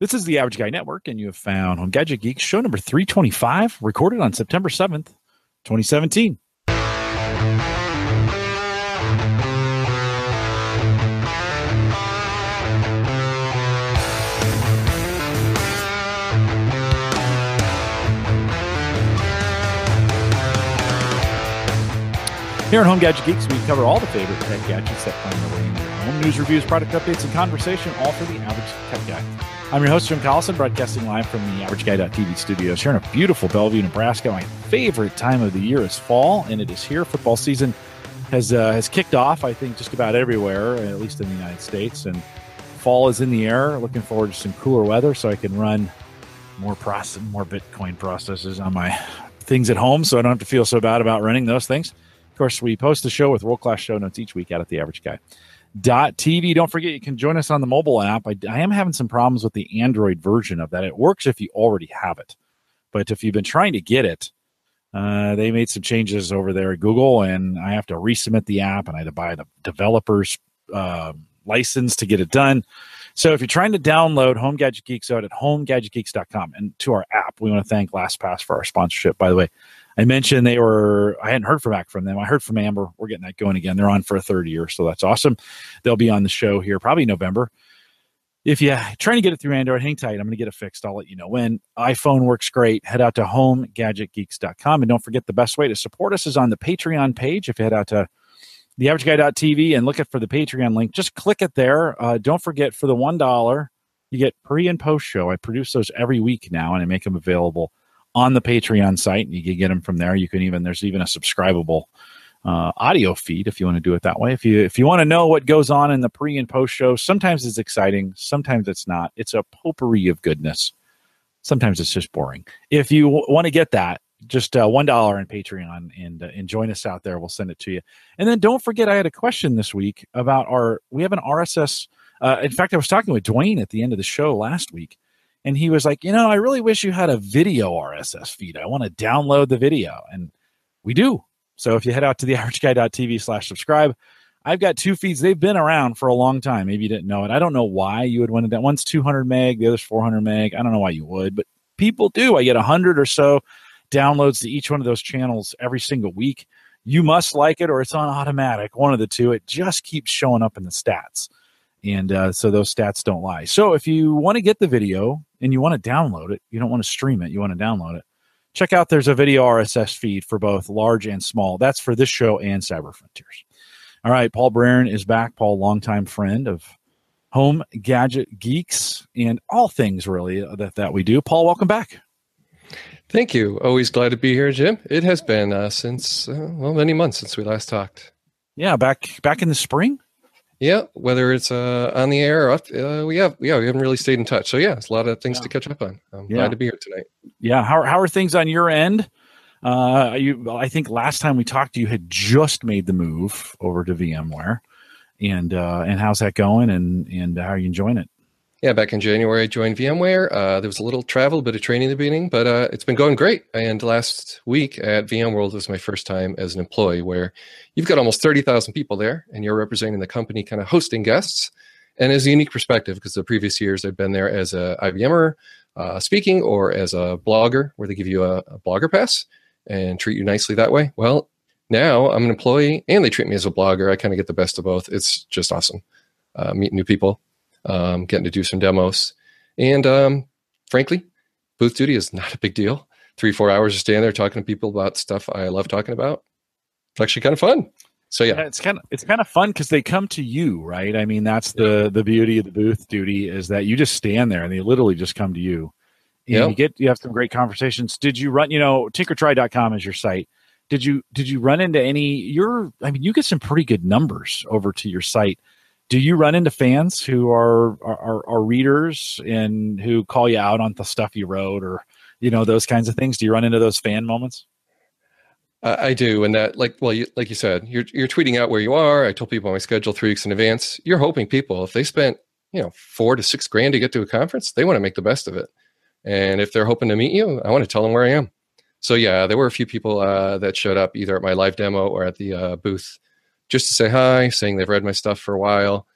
This is the Average Guy Network, and you have found Home Gadget Geeks show number 325, recorded on September 7th, 2017. Here at Home Gadget Geeks, we cover all the favorite tech gadgets that find their way your home. News, reviews, product updates, and conversation, all for the average tech guy. I'm your host, Jim Collison, broadcasting live from the AverageGuy.tv studios here in a beautiful Bellevue, Nebraska. My favorite time of the year is fall, and it is here. Football season has uh, has kicked off, I think, just about everywhere, at least in the United States. And fall is in the air. Looking forward to some cooler weather so I can run more process, more Bitcoin processes on my things at home, so I don't have to feel so bad about running those things Of course, we post the show with world class show notes each week out at the average guy. Dot TV. Don't forget, you can join us on the mobile app. I, I am having some problems with the Android version of that. It works if you already have it, but if you've been trying to get it, uh, they made some changes over there at Google, and I have to resubmit the app, and I had to buy the developer's uh, license to get it done. So if you're trying to download Home Gadget Geeks out at homegadgetgeeks.com and to our app, we want to thank LastPass for our sponsorship. By the way, I mentioned they were, I hadn't heard from back from them. I heard from Amber. We're getting that going again. They're on for a third year. So that's awesome. They'll be on the show here probably November. If you're trying to get it through Android, hang tight. I'm going to get it fixed. I'll let you know when. iPhone works great. Head out to homegadgetgeeks.com. And don't forget the best way to support us is on the Patreon page. If you head out to theaverageguy.tv and look at for the Patreon link, just click it there. Uh, don't forget for the $1, you get pre and post show. I produce those every week now and I make them available on the Patreon site. You can get them from there. You can even there's even a subscribable uh, audio feed if you want to do it that way. If you if you want to know what goes on in the pre and post show, sometimes it's exciting, sometimes it's not. It's a potpourri of goodness. Sometimes it's just boring. If you w- want to get that, just uh, one dollar on Patreon and uh, and join us out there. We'll send it to you. And then don't forget, I had a question this week about our. We have an RSS. Uh, in fact, I was talking with Dwayne at the end of the show last week and he was like, you know, I really wish you had a video RSS feed. I want to download the video, and we do. So if you head out to the averageguy.tv slash subscribe, I've got two feeds. They've been around for a long time. Maybe you didn't know it. I don't know why you would want to. One's 200 meg, the other's 400 meg. I don't know why you would, but people do. I get 100 or so downloads to each one of those channels every single week. You must like it or it's on automatic, one of the two. It just keeps showing up in the stats. And uh, so those stats don't lie. So if you want to get the video and you want to download it, you don't want to stream it, you want to download it, check out there's a video RSS feed for both large and small. That's for this show and Cyber Frontiers. All right, Paul Braren is back. Paul, longtime friend of Home Gadget Geeks and all things really that, that we do. Paul, welcome back. Thank you. Always glad to be here, Jim. It has been uh, since uh, well many months since we last talked. Yeah, back back in the spring. Yeah, whether it's uh, on the air, or up, uh, we have yeah we haven't really stayed in touch. So yeah, it's a lot of things yeah. to catch up on. I'm yeah. glad to be here tonight. Yeah, how how are things on your end? Uh, you, I think last time we talked, you had just made the move over to VMware, and uh, and how's that going? And and how are you enjoying it? Yeah, back in January, I joined VMware. Uh, there was a little travel, a bit of training in the beginning, but uh, it's been going great. And last week at VMworld was my first time as an employee, where you've got almost 30,000 people there, and you're representing the company, kind of hosting guests. And as a unique perspective, because the previous years I've been there as a IBMer uh, speaking or as a blogger, where they give you a, a blogger pass and treat you nicely that way. Well, now I'm an employee and they treat me as a blogger. I kind of get the best of both. It's just awesome. Uh, meet new people, um, getting to do some demos. And um, frankly, booth duty is not a big deal. Three, four hours of standing there talking to people about stuff I love talking about. It's actually kind of fun. So yeah. yeah it's kind of it's kind of fun because they come to you, right? I mean, that's the the beauty of the booth duty is that you just stand there and they literally just come to you. And yep. you get you have some great conversations. Did you run, you know, tinkertry.com is your site. Did you did you run into any you're I mean, you get some pretty good numbers over to your site do you run into fans who are, are are readers and who call you out on the stuff you wrote or you know those kinds of things? Do you run into those fan moments? Uh, i do and that like well you, like you said you're, you're tweeting out where you are. I told people my schedule three weeks in advance you're hoping people if they spent you know four to six grand to get to a conference they want to make the best of it. And if they're hoping to meet you i want to tell them where i am. So yeah there were a few people uh, that showed up either at my live demo or at the uh, booth just to say hi, saying they've read my stuff for a while.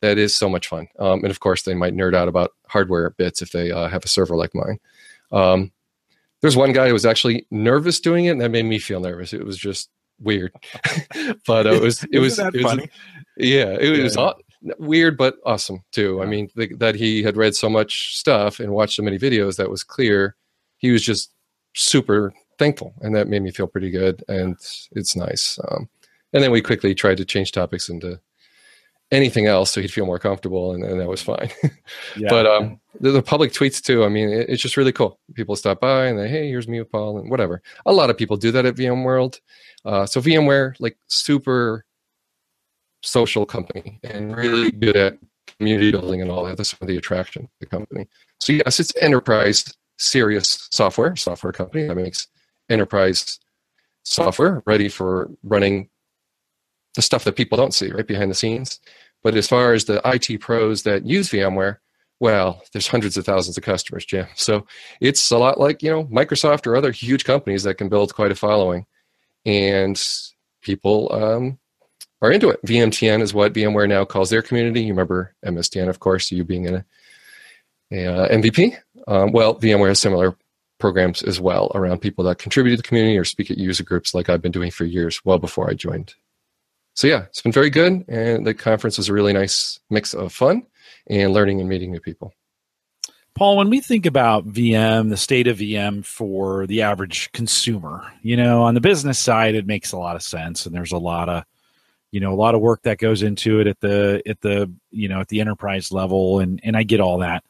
that is so much fun. Um, and of course, they might nerd out about hardware bits if they uh, have a server like mine. Um, there's one guy who was actually nervous doing it, and that made me feel nervous. It was just weird, but uh, it was it was, it was funny? yeah, it Yeah. was aw- weird but awesome too. I mean, th- that he had read so much stuff and watched so many videos that was clear. He was just super thankful, and that made me feel pretty good. And it's nice. Um, and then we quickly tried to change topics into anything else so he'd feel more comfortable, and, and that was fine. Yeah. But um, the, the public tweets too. I mean, it, it's just really cool. People stop by and they, hey, here's me with Paul, and whatever. A lot of people do that at VMworld. Uh, so VMware, like super social company and really good at community building and all that. That's the attraction of the company. So yes, it's enterprise serious software, software company that makes enterprise software ready for running the stuff that people don't see right behind the scenes. But as far as the IT pros that use VMware, well, there's hundreds of thousands of customers, Jim. So it's a lot like, you know, Microsoft or other huge companies that can build quite a following. And people um, are into it. VMTN is what VMware now calls their community. You remember MSDN, of course, you being a, a uh, MVP. Um, well, VMware has similar programs as well around people that contribute to the community or speak at user groups like I've been doing for years, well before I joined. So yeah, it's been very good, and the conference was a really nice mix of fun and learning and meeting new people. Paul, when we think about VM, the state of VM for the average consumer, you know, on the business side, it makes a lot of sense, and there's a lot of, you know, a lot of work that goes into it at the at the you know at the enterprise level, and and I get all that.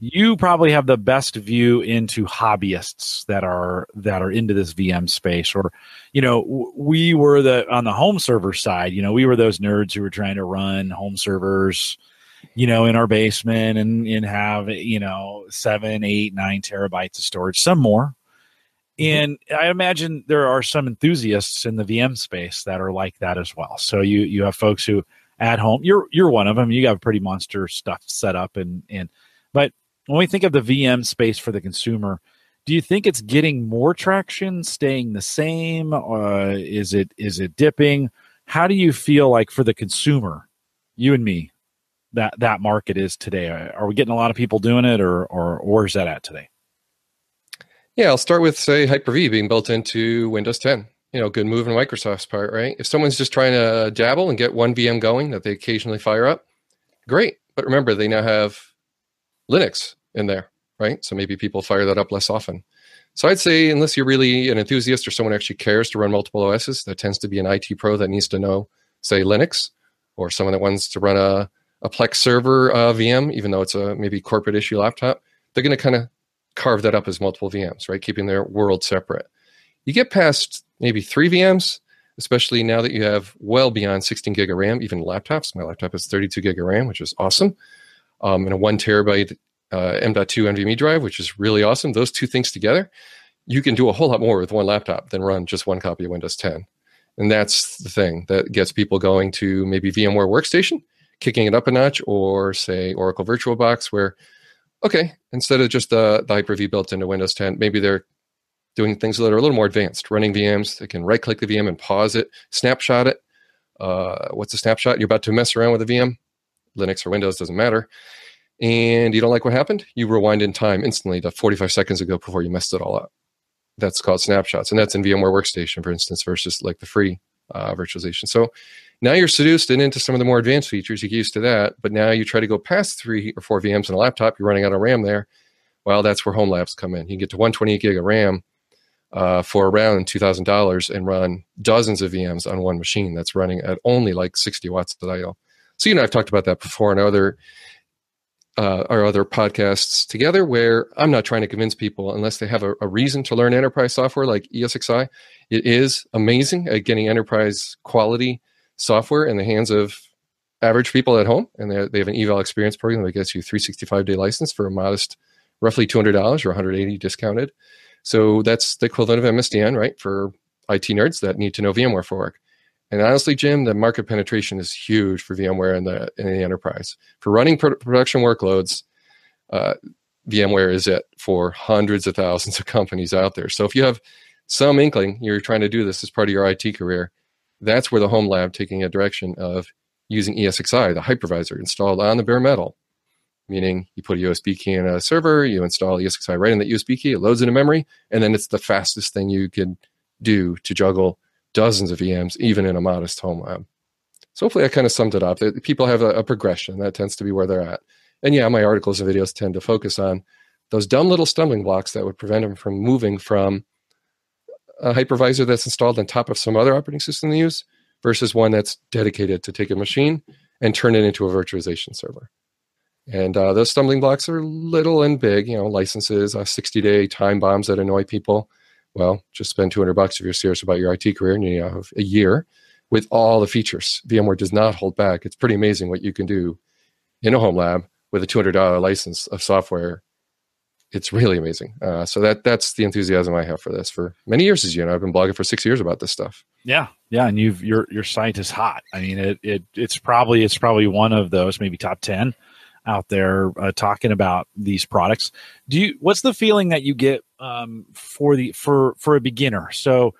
You probably have the best view into hobbyists that are that are into this VM space, or you know, we were the on the home server side. You know, we were those nerds who were trying to run home servers you know, in our basement and, and have, you know, seven, eight, nine terabytes of storage, some more. Mm-hmm. And I imagine there are some enthusiasts in the VM space that are like that as well. So you you have folks who at home, you're you're one of them. You got pretty monster stuff set up and and but when we think of the VM space for the consumer, do you think it's getting more traction, staying the same? Uh, is it is it dipping? How do you feel like for the consumer, you and me, that that market is today? Are we getting a lot of people doing it, or or where's that at today? Yeah, I'll start with say Hyper-V being built into Windows 10. You know, good move on Microsoft's part, right? If someone's just trying to dabble and get one VM going that they occasionally fire up, great. But remember, they now have Linux in there, right? So maybe people fire that up less often. So I'd say, unless you're really an enthusiast or someone actually cares to run multiple OSs, that tends to be an IT pro that needs to know, say, Linux, or someone that wants to run a, a Plex server uh, VM, even though it's a maybe corporate issue laptop. They're going to kind of carve that up as multiple VMs, right? Keeping their world separate. You get past maybe three VMs, especially now that you have well beyond 16 gig of RAM, even laptops. My laptop has 32 gig of RAM, which is awesome, um, and a one terabyte uh, M.2 NVMe drive, which is really awesome. Those two things together, you can do a whole lot more with one laptop than run just one copy of Windows 10. And that's the thing that gets people going to maybe VMware Workstation, kicking it up a notch, or say Oracle VirtualBox, where okay, instead of just the, the Hyper-V built into Windows 10, maybe they're doing things that are a little more advanced, running VMs. They can right click the VM and pause it, snapshot it. Uh, what's a snapshot? You're about to mess around with a VM, Linux or Windows, doesn't matter. And you don't like what happened? You rewind in time instantly to 45 seconds ago before you messed it all up. That's called snapshots. And that's in VMware Workstation, for instance, versus like the free uh, virtualization. So now you're seduced and into some of the more advanced features. You get used to that, but now you try to go past three or four VMs in a laptop. You're running out of RAM there. Well, that's where Home Labs come in. You can get to 128 gig of RAM uh, for around $2,000 and run dozens of VMs on one machine that's running at only like 60 watts at idle. So you know I've talked about that before in other uh, our other podcasts together, where I'm not trying to convince people unless they have a, a reason to learn enterprise software like ESXi. It is amazing at getting enterprise quality software in the hands of average people at home, and they, they have an eval experience program that gets you 365 day license for a modest, roughly $200 or 180 discounted. So that's the equivalent of MSDN, right, for IT nerds that need to know VMware for work. And honestly, Jim, the market penetration is huge for VMware in the in the enterprise for running pro- production workloads. Uh, VMware is it for hundreds of thousands of companies out there. So if you have some inkling you're trying to do this as part of your IT career, that's where the home lab taking a direction of using ESXi, the hypervisor installed on the bare metal. Meaning you put a USB key in a server, you install ESXi right in that USB key, it loads into memory, and then it's the fastest thing you can do to juggle dozens of VMs, even in a modest home lab. So hopefully I kind of summed it up. People have a, a progression. That tends to be where they're at. And yeah, my articles and videos tend to focus on those dumb little stumbling blocks that would prevent them from moving from a hypervisor that's installed on top of some other operating system they use versus one that's dedicated to take a machine and turn it into a virtualization server. And uh, those stumbling blocks are little and big, you know, licenses, uh, 60 day time bombs that annoy people. Well, just spend 200 bucks if you're serious about your IT career and you have a year with all the features. VMware does not hold back. It's pretty amazing what you can do in a home lab with a $200 license of software it's really amazing. Uh, so that that's the enthusiasm I have for this. For many years, as you know, I've been blogging for six years about this stuff. Yeah, yeah, and you've your your site is hot. I mean, it it it's probably it's probably one of those maybe top ten out there uh, talking about these products. Do you? What's the feeling that you get um, for the for for a beginner? So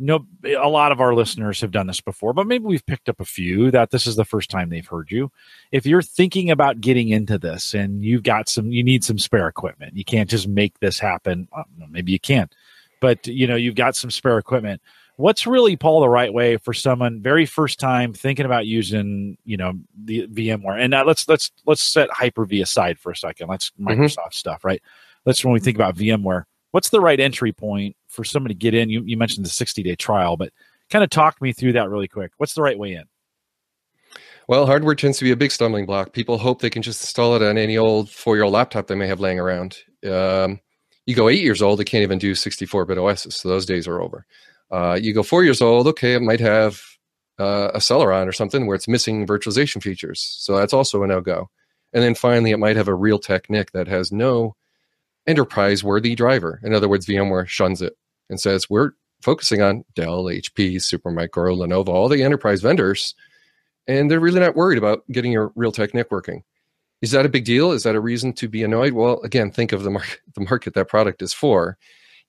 no a lot of our listeners have done this before but maybe we've picked up a few that this is the first time they've heard you if you're thinking about getting into this and you've got some you need some spare equipment you can't just make this happen well, maybe you can't but you know you've got some spare equipment what's really paul the right way for someone very first time thinking about using you know the vmware and now let's let's let's set hyper-v aside for a second let's mm-hmm. microsoft mm-hmm. stuff right let's when we think about vmware what's the right entry point for somebody to get in? You, you mentioned the 60 day trial, but kind of talk me through that really quick. What's the right way in? Well, hardware tends to be a big stumbling block. People hope they can just install it on any old four year old laptop they may have laying around. Um, you go eight years old, they can't even do 64 bit OSs. So those days are over. Uh, you go four years old, okay, it might have uh, a Celeron or something where it's missing virtualization features. So that's also a no go. And then finally, it might have a Realtek NIC that has no enterprise worthy driver. In other words, VMware shuns it and says, we're focusing on Dell, HP, Supermicro, Lenovo, all the enterprise vendors, and they're really not worried about getting your Realtek NIC working. Is that a big deal? Is that a reason to be annoyed? Well, again, think of the market, the market that product is for.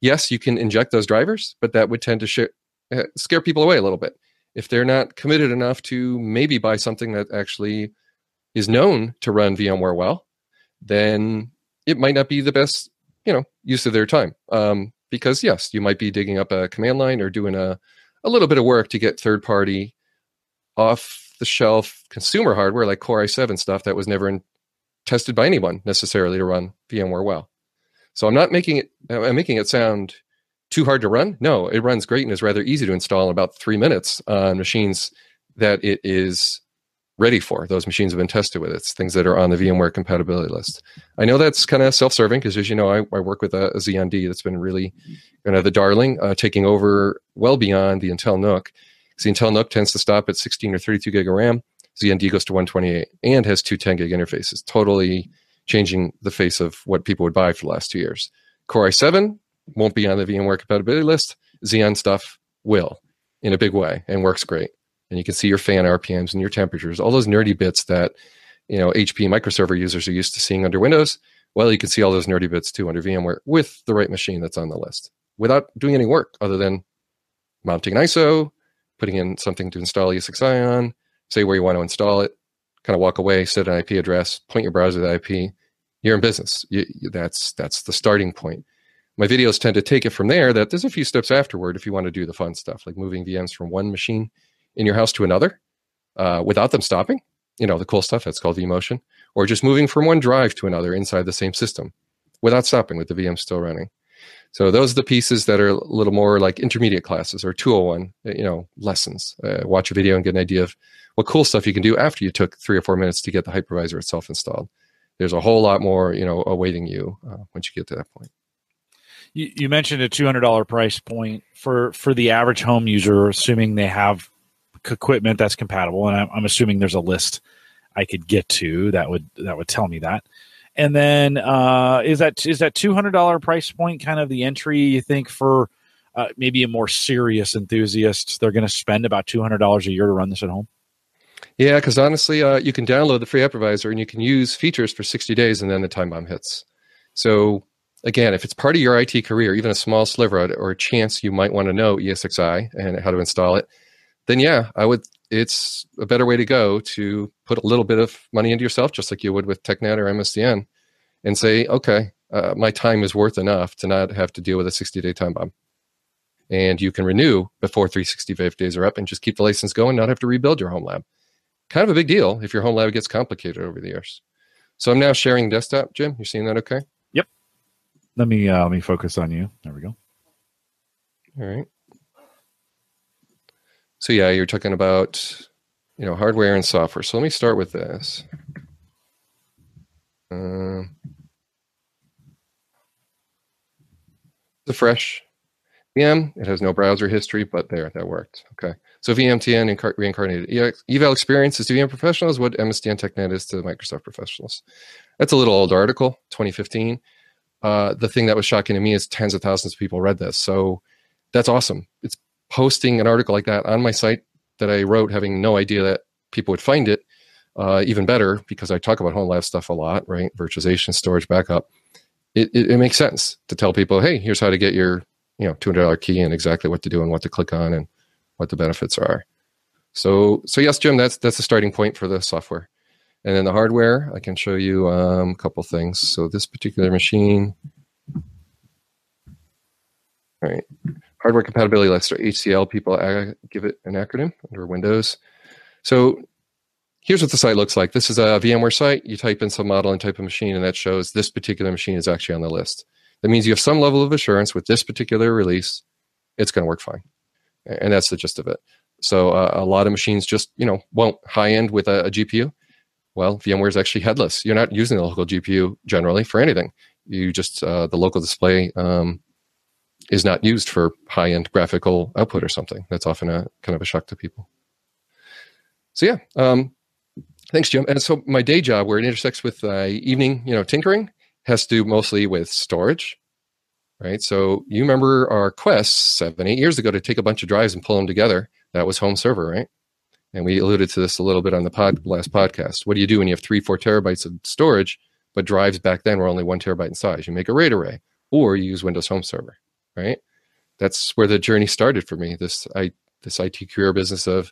Yes, you can inject those drivers, but that would tend to sh- uh, scare people away a little bit. If they're not committed enough to maybe buy something that actually is known to run VMware well, then it might not be the best, you know, use of their time. Um, because yes, you might be digging up a command line or doing a, a little bit of work to get third party off the shelf consumer hardware like Core i7 stuff that was never in, tested by anyone necessarily to run VMware well. So I'm not making it I'm making it sound too hard to run. No, it runs great and is rather easy to install in about three minutes on machines that it is ready for. Those machines have been tested with. It. It's things that are on the VMware compatibility list. I know that's kind of self-serving because, as you know, I, I work with a, a XeonD that's been really kind of the darling, uh, taking over well beyond the Intel NUC. The Intel NUC tends to stop at 16 or 32 gig of RAM. XeonD goes to 128 and has two 10 gig interfaces, totally changing the face of what people would buy for the last two years. Core i7 won't be on the VMware compatibility list. Xeon stuff will in a big way and works great and you can see your fan RPMs and your temperatures, all those nerdy bits that you know HP microserver users are used to seeing under Windows. Well, you can see all those nerdy bits too under VMware with the right machine that's on the list without doing any work other than mounting an ISO, putting in something to install ESXi on, say where you want to install it, kind of walk away, set an IP address, point your browser to the IP. You're in business. You, that's that's the starting point. My videos tend to take it from there. That there's a few steps afterward if you want to do the fun stuff like moving VMs from one machine in your house to another uh, without them stopping. You know, the cool stuff that's called vMotion, or just moving from one drive to another inside the same system without stopping with the VM still running. So those are the pieces that are a little more like intermediate classes or 201, uh, you know, lessons. Uh, watch a video and get an idea of what cool stuff you can do after you took three or four minutes to get the hypervisor itself installed. There's a whole lot more, you know, awaiting you uh, once you get to that point. You, you mentioned a two hundred dollar price point for for the average home user, assuming they have equipment that's compatible, and I'm, I'm, assuming there's a list I could get to that would that would tell me that. And then uh, is that is that two hundred dollar price point kind of the entry you think for uh, maybe a more serious enthusiast? They're going to spend about two hundred dollars a year to run this at home. Yeah, because honestly, uh, you can download the free hypervisor and you can use features for 60 days, and then the time bomb hits. So again, if it's part of your IT career, even a small sliver or a chance you might want to know ESXi and how to install it, then yeah, I would it's a better way to go to put a little bit of money into yourself, just like you would with TechNet or MSDN, and say, okay, uh, my time is worth enough to not have to deal with a 60 day time bomb. And you can renew before 365 days are up and just keep the license going, not have to rebuild your home lab. Kind of a big deal if your home lab gets complicated over the years. So I'm now sharing desktop, Jim. You're seeing that okay? Yep. Let me uh, let me focus on you. There we go. All right. So yeah, you're talking about you know hardware and software. So let me start with this. Uh, the fresh VM. It has no browser history, but there, that worked. Okay. So VMTN incar- reincarnated. Eval experience to VM professionals what MSDN TechNet is to Microsoft professionals. That's a little old article, 2015. Uh, the thing that was shocking to me is tens of thousands of people read this. So that's awesome. It's posting an article like that on my site that I wrote, having no idea that people would find it. Uh, even better because I talk about home lab stuff a lot, right? Virtualization, storage, backup. It, it, it makes sense to tell people, hey, here's how to get your you know $200 key and exactly what to do and what to click on and what the benefits are. So so yes, Jim, that's that's the starting point for the software. And then the hardware, I can show you um, a couple things. So this particular machine, all right, hardware compatibility list or HCL. People give it an acronym under Windows. So here's what the site looks like. This is a VMware site. You type in some model and type of machine, and that shows this particular machine is actually on the list. That means you have some level of assurance with this particular release, it's going to work fine. And that's the gist of it. So uh, a lot of machines just, you know, won't high end with a, a GPU. Well, VMware is actually headless. You're not using the local GPU generally for anything. You just, uh, the local display um, is not used for high end graphical output or something. That's often a kind of a shock to people. So yeah, um, thanks, Jim. And so my day job, where it intersects with uh, evening, you know, tinkering, has to do mostly with storage, right? So you remember our quest seven, eight years ago to take a bunch of drives and pull them together. That was home server, right? And we alluded to this a little bit on the pod, last podcast. What do you do when you have three, four terabytes of storage, but drives back then were only one terabyte in size? You make a RAID array, or you use Windows Home Server, right? That's where the journey started for me. This I this IT career business of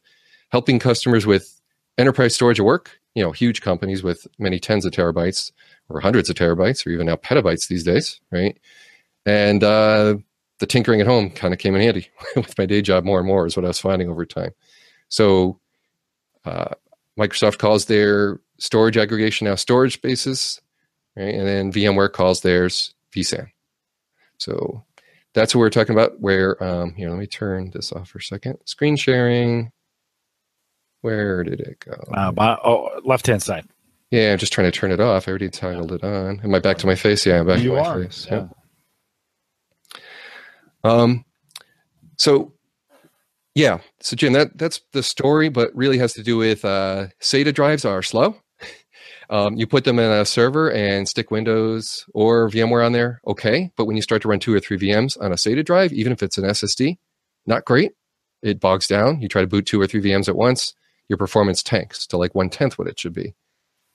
helping customers with enterprise storage at work. You know, huge companies with many tens of terabytes or hundreds of terabytes or even now petabytes these days, right? And uh, the tinkering at home kind of came in handy with my day job more and more is what I was finding over time. So uh, Microsoft calls their storage aggregation now storage spaces, right? And then VMware calls theirs vSAN. So that's what we're talking about. Where um, here, let me turn this off for a second. Screen sharing. Where did it go? Uh, by, oh, left hand side. Yeah, I'm just trying to turn it off. I already toggled it on. Am I back to my face? Yeah, I'm back you to my are. face. Yeah. Um, so yeah, so Jim, that that's the story, but really has to do with uh, SATA drives are slow. Um, you put them in a server and stick Windows or VMware on there, okay. But when you start to run two or three VMs on a SATA drive, even if it's an SSD, not great. It bogs down. You try to boot two or three VMs at once, your performance tanks to like one tenth what it should be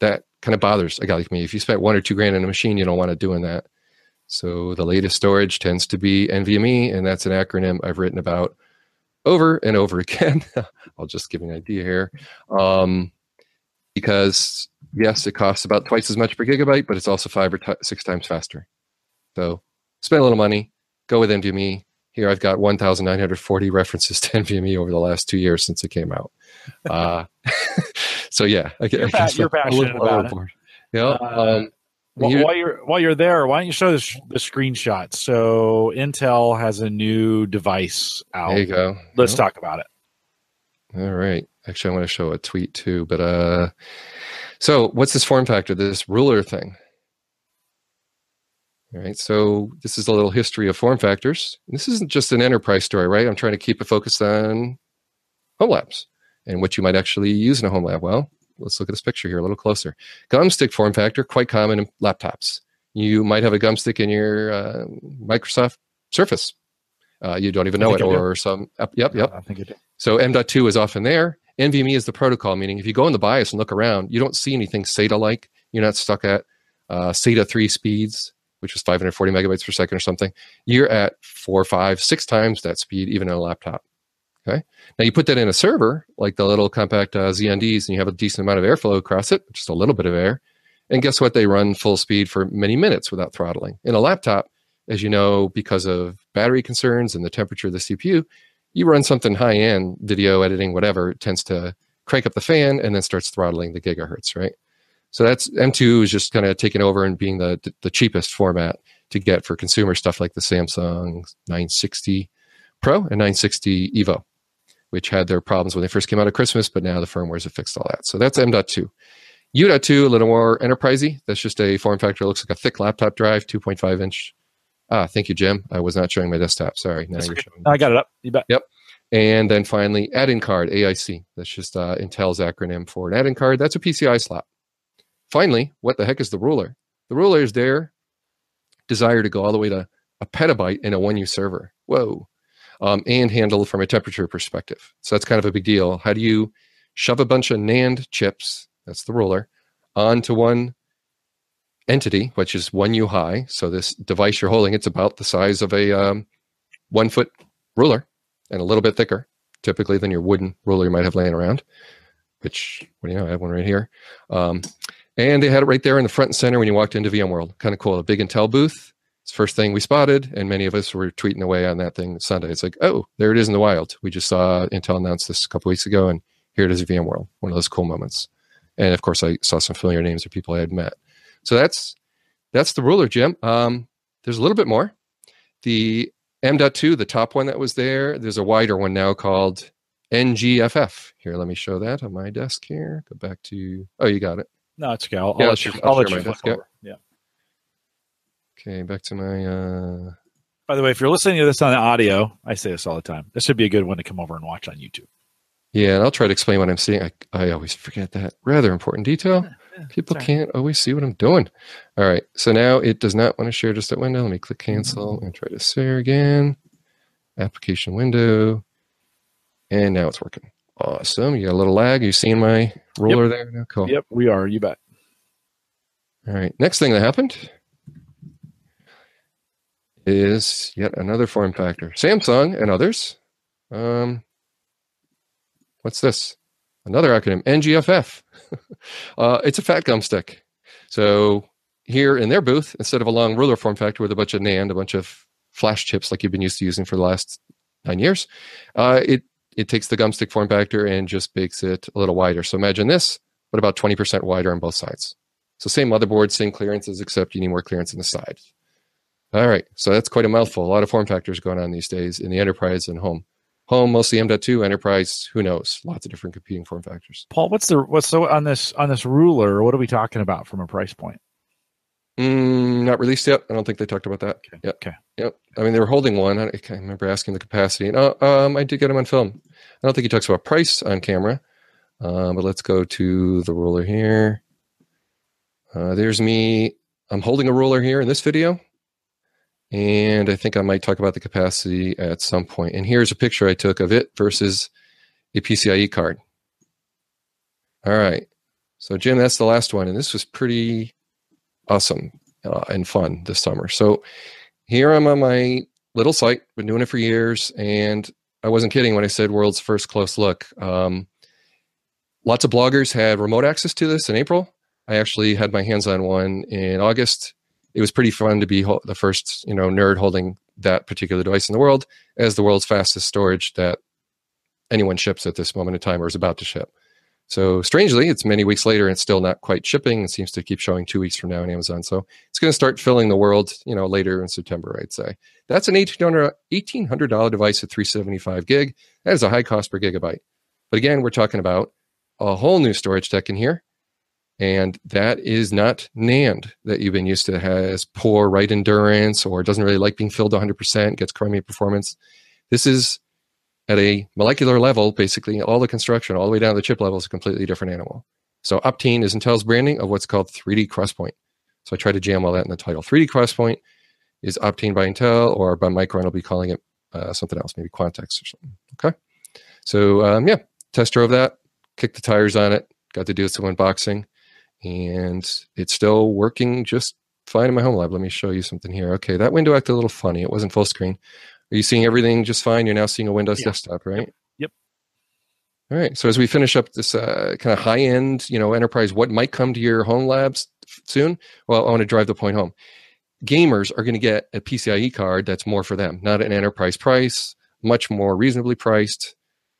that kind of bothers a guy like me. If you spent one or two grand in a machine, you don't want to doing that. So the latest storage tends to be NVMe, and that's an acronym I've written about over and over again. I'll just give you an idea here. Um, because yes, it costs about twice as much per gigabyte, but it's also five or t- six times faster. So spend a little money, go with NVMe. Here I've got 1,940 references to NVMe over the last two years since it came out. Uh, so yeah, I, you're, I you're passionate about it. Yeah. Uh, um, well, you, while you're while you're there, why don't you show the, sh- the screenshot? So Intel has a new device out. There you go. Let's yep. talk about it. All right. Actually, I want to show a tweet too. But uh, so what's this form factor? This ruler thing. All right. So this is a little history of form factors. This isn't just an enterprise story, right? I'm trying to keep it focused on home labs and what you might actually use in a home lab. Well, let's look at this picture here a little closer. Gum stick form factor, quite common in laptops. You might have a gum stick in your uh, Microsoft Surface. Uh, you don't even know it, or some. Yep, yep. I think it. So M.2 is often there. NVMe is the protocol, meaning if you go in the BIOS and look around, you don't see anything SATA like. You're not stuck at uh, SATA 3 speeds, which is 540 megabytes per second or something. You're at four, five, six times that speed, even in a laptop Okay. Now you put that in a server, like the little compact uh, Xeon Ds, and you have a decent amount of airflow across it, just a little bit of air. And guess what? They run full speed for many minutes without throttling. In a laptop, as you know, because of battery concerns and the temperature of the CPU, you run something high end, video editing, whatever, it tends to crank up the fan and then starts throttling the gigahertz, right? So that's M2 is just kind of taking over and being the the cheapest format to get for consumer stuff like the Samsung 960 Pro and 960 Evo, which had their problems when they first came out of Christmas, but now the firmwares have fixed all that. So that's M.2. U.2, a little more enterprisey. That's just a form factor. It looks like a thick laptop drive, 2.5 inch. Ah, thank you, Jim. I was not showing my desktop. Sorry. Now you're showing. I got it up. You bet. Yep. And then finally, add-in card, AIC. That's just uh, Intel's acronym for an add-in card. That's a PCI slot. Finally, what the heck is the ruler? The ruler is their desire to go all the way to a petabyte in a 1U server. Whoa. Um, and handle from a temperature perspective. So that's kind of a big deal. How do you shove a bunch of NAND chips, that's the ruler, onto one entity, which is one U high. So this device you're holding, it's about the size of a um, one foot ruler and a little bit thicker, typically than your wooden ruler you might have laying around. Which, what do you know? I have one right here. Um, and they had it right there in the front and center when you walked into VMworld. Kind of cool. A big Intel booth. It's the first thing we spotted, and many of us were tweeting away on that thing Sunday. It's like, oh, there it is in the wild. We just saw Intel announce this a couple weeks ago, and here it is at VMworld. One of those cool moments. And of course, I saw some familiar names of people I had met. So that's that's the ruler, Jim. Um, there's a little bit more. The M.2, the top one that was there, there's a wider one now called NGFF. Here, let me show that on my desk here. Go back to, oh, you got it. No, it's okay. I'll, yeah, I'll let you, I'll, I'll let you. Yeah. Okay, back to my. uh By the way, if you're listening to this on the audio, I say this all the time. This would be a good one to come over and watch on YouTube. Yeah, and I'll try to explain what I'm seeing. I, I always forget that rather important detail. People Sorry. can't always see what I'm doing. All right. So now it does not want to share just that window. Let me click cancel and try to share again. Application window. And now it's working. Awesome. You got a little lag. You seeing my ruler yep. there? Now? Cool. Yep, we are. You bet. All right. Next thing that happened is yet another form factor. Samsung and others. Um, what's this? Another acronym, NGFF. uh, it's a fat gum stick. So here in their booth, instead of a long ruler form factor with a bunch of NAND, a bunch of flash chips like you've been used to using for the last nine years, uh, it it takes the gum stick form factor and just makes it a little wider. So imagine this, but about 20% wider on both sides. So same motherboard, same clearances, except you need more clearance in the side. All right, so that's quite a mouthful. A lot of form factors going on these days in the enterprise and home home mostly M.2 enterprise. Who knows? Lots of different competing form factors. Paul, what's the what's so on this on this ruler? What are we talking about from a price point? Mm, not released yet. I don't think they talked about that. Okay. Yep. Okay. Yep. I mean, they were holding one. I, I remember asking the capacity. No, um, I did get him on film. I don't think he talks about price on camera. Uh, but let's go to the ruler here. Uh, there's me. I'm holding a ruler here in this video. And I think I might talk about the capacity at some point. And here's a picture I took of it versus a PCIe card. All right. So, Jim, that's the last one. And this was pretty awesome uh, and fun this summer. So, here I'm on my little site, been doing it for years. And I wasn't kidding when I said world's first close look. Um, lots of bloggers had remote access to this in April. I actually had my hands on one in August it was pretty fun to be the first you know nerd holding that particular device in the world as the world's fastest storage that anyone ships at this moment in time or is about to ship. So strangely, it's many weeks later and it's still not quite shipping. It seems to keep showing two weeks from now on Amazon. So it's going to start filling the world, you know, later in September, I'd say. That's an $1,800 device at 375 gig. That is a high cost per gigabyte. But again, we're talking about a whole new storage tech in here and that is not NAND that you've been used to has poor write endurance or doesn't really like being filled 100%, gets crummy performance. This is at a molecular level, basically all the construction, all the way down to the chip level is a completely different animal. So Optane is Intel's branding of what's called 3D XPoint. So I try to jam all that in the title. 3D XPoint is Optane by Intel, or by Micron, I'll be calling it uh, something else, maybe QuantX or something. Okay. So um, yeah, test drove that, kicked the tires on it, got to do some unboxing and it's still working just fine in my home lab. Let me show you something here. Okay, that window acted a little funny. It wasn't full screen. Are you seeing everything just fine? You're now seeing a Windows yeah. desktop, right? Yep. All right. So as we finish up this uh, kind of high end, you know, enterprise, what might come to your home labs soon? Well, I want to drive the point home. Gamers are going to get a PCIe card that's more for them, not an enterprise price, much more reasonably priced,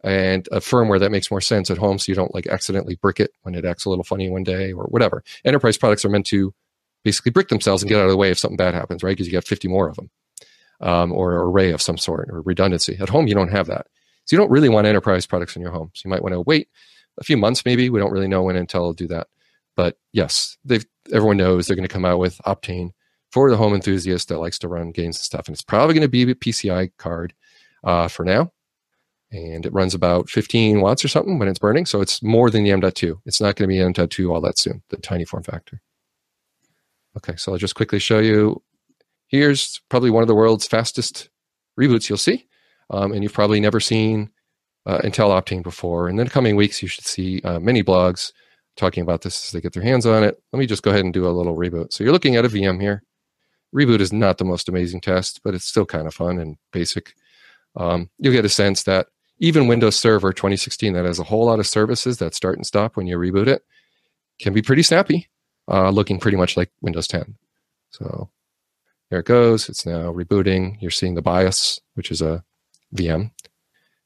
and a firmware that makes more sense at home so you don't like accidentally brick it when it acts a little funny one day or whatever. Enterprise products are meant to basically brick themselves and get out of the way if something bad happens, right? Because you got 50 more of them um, or array of some sort or redundancy. At home, you don't have that. So you don't really want enterprise products in your home. So you might want to wait a few months, maybe. We don't really know when Intel will do that. But yes, everyone knows they're going to come out with Optane for the home enthusiast that likes to run games and stuff. And it's probably going to be a PCI card uh, for now. And it runs about 15 watts or something when it's burning. So it's more than the M.2. It's not going to be M.2 all that soon, the tiny form factor. Okay, so I'll just quickly show you. Here's probably one of the world's fastest reboots you'll see um, and you've probably never seen uh, Intel Optane before. In the coming weeks, you should see uh, many blogs talking about this as they get their hands on it. Let me just go ahead and do a little reboot. So you're looking at a VM here. Reboot is not the most amazing test, but it's still kind of fun and basic. Um, you'll get a sense that even Windows Server 2016, that has a whole lot of services that start and stop when you reboot it, can be pretty snappy, uh, looking pretty much like Windows 10. So there it goes. It's now rebooting. You're seeing the BIOS, which is a VM.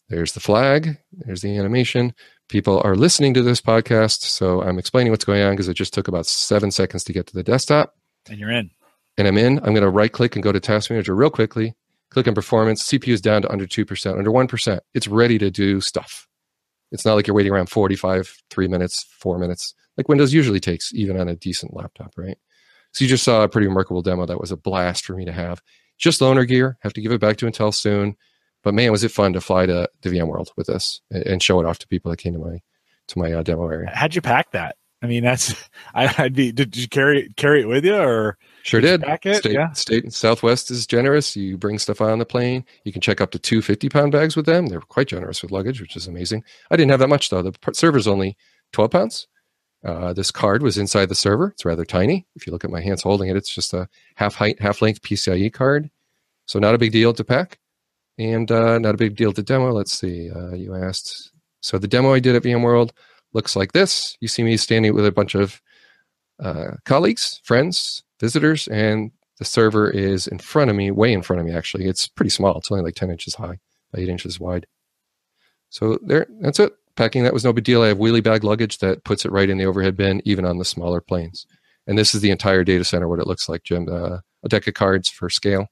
There's the flag. There's the animation. People are listening to this podcast, so I'm explaining what's going on because it just took about seven seconds to get to the desktop. And you're in. And I'm in. I'm going to right click and go to Task Manager real quickly. Click on Performance. CPU is down to under 2%, under 1%. It's ready to do stuff. It's not like you're waiting around 45, three minutes, four minutes, like Windows usually takes, even on a decent laptop, right? So you just saw a pretty remarkable demo that was a blast for me to have. Just loaner gear. Have to give it back to Intel soon. But man, was it fun to fly to, to VMworld with this and show it off to people that came to my to my uh, demo area. How'd you pack that? I mean, that's I, would be. Did you carry carry it with you, or sure did? State, yeah. State Southwest is generous. You bring stuff on the plane. You can check up to two 50 pound bags with them. They're quite generous with luggage, which is amazing. I didn't have that much though. The server's only 12 pounds. Uh, this card was inside the server. It's rather tiny. If you look at my hands holding it, it's just a half height, half length PCIe card. So not a big deal to pack and uh, not a big deal to demo. Let's see. Uh, you asked. So the demo I did at VMworld looks like this. You see me standing with a bunch of uh, colleagues, friends, visitors, and the server is in front of me, way in front of me. Actually, it's pretty small. It's only like 10 inches high, by eight inches wide. So there, that's it. Packing that was no big deal. I have wheelie bag luggage that puts it right in the overhead bin, even on the smaller planes. And this is the entire data center, what it looks like, Jim. Uh, a deck of cards for scale.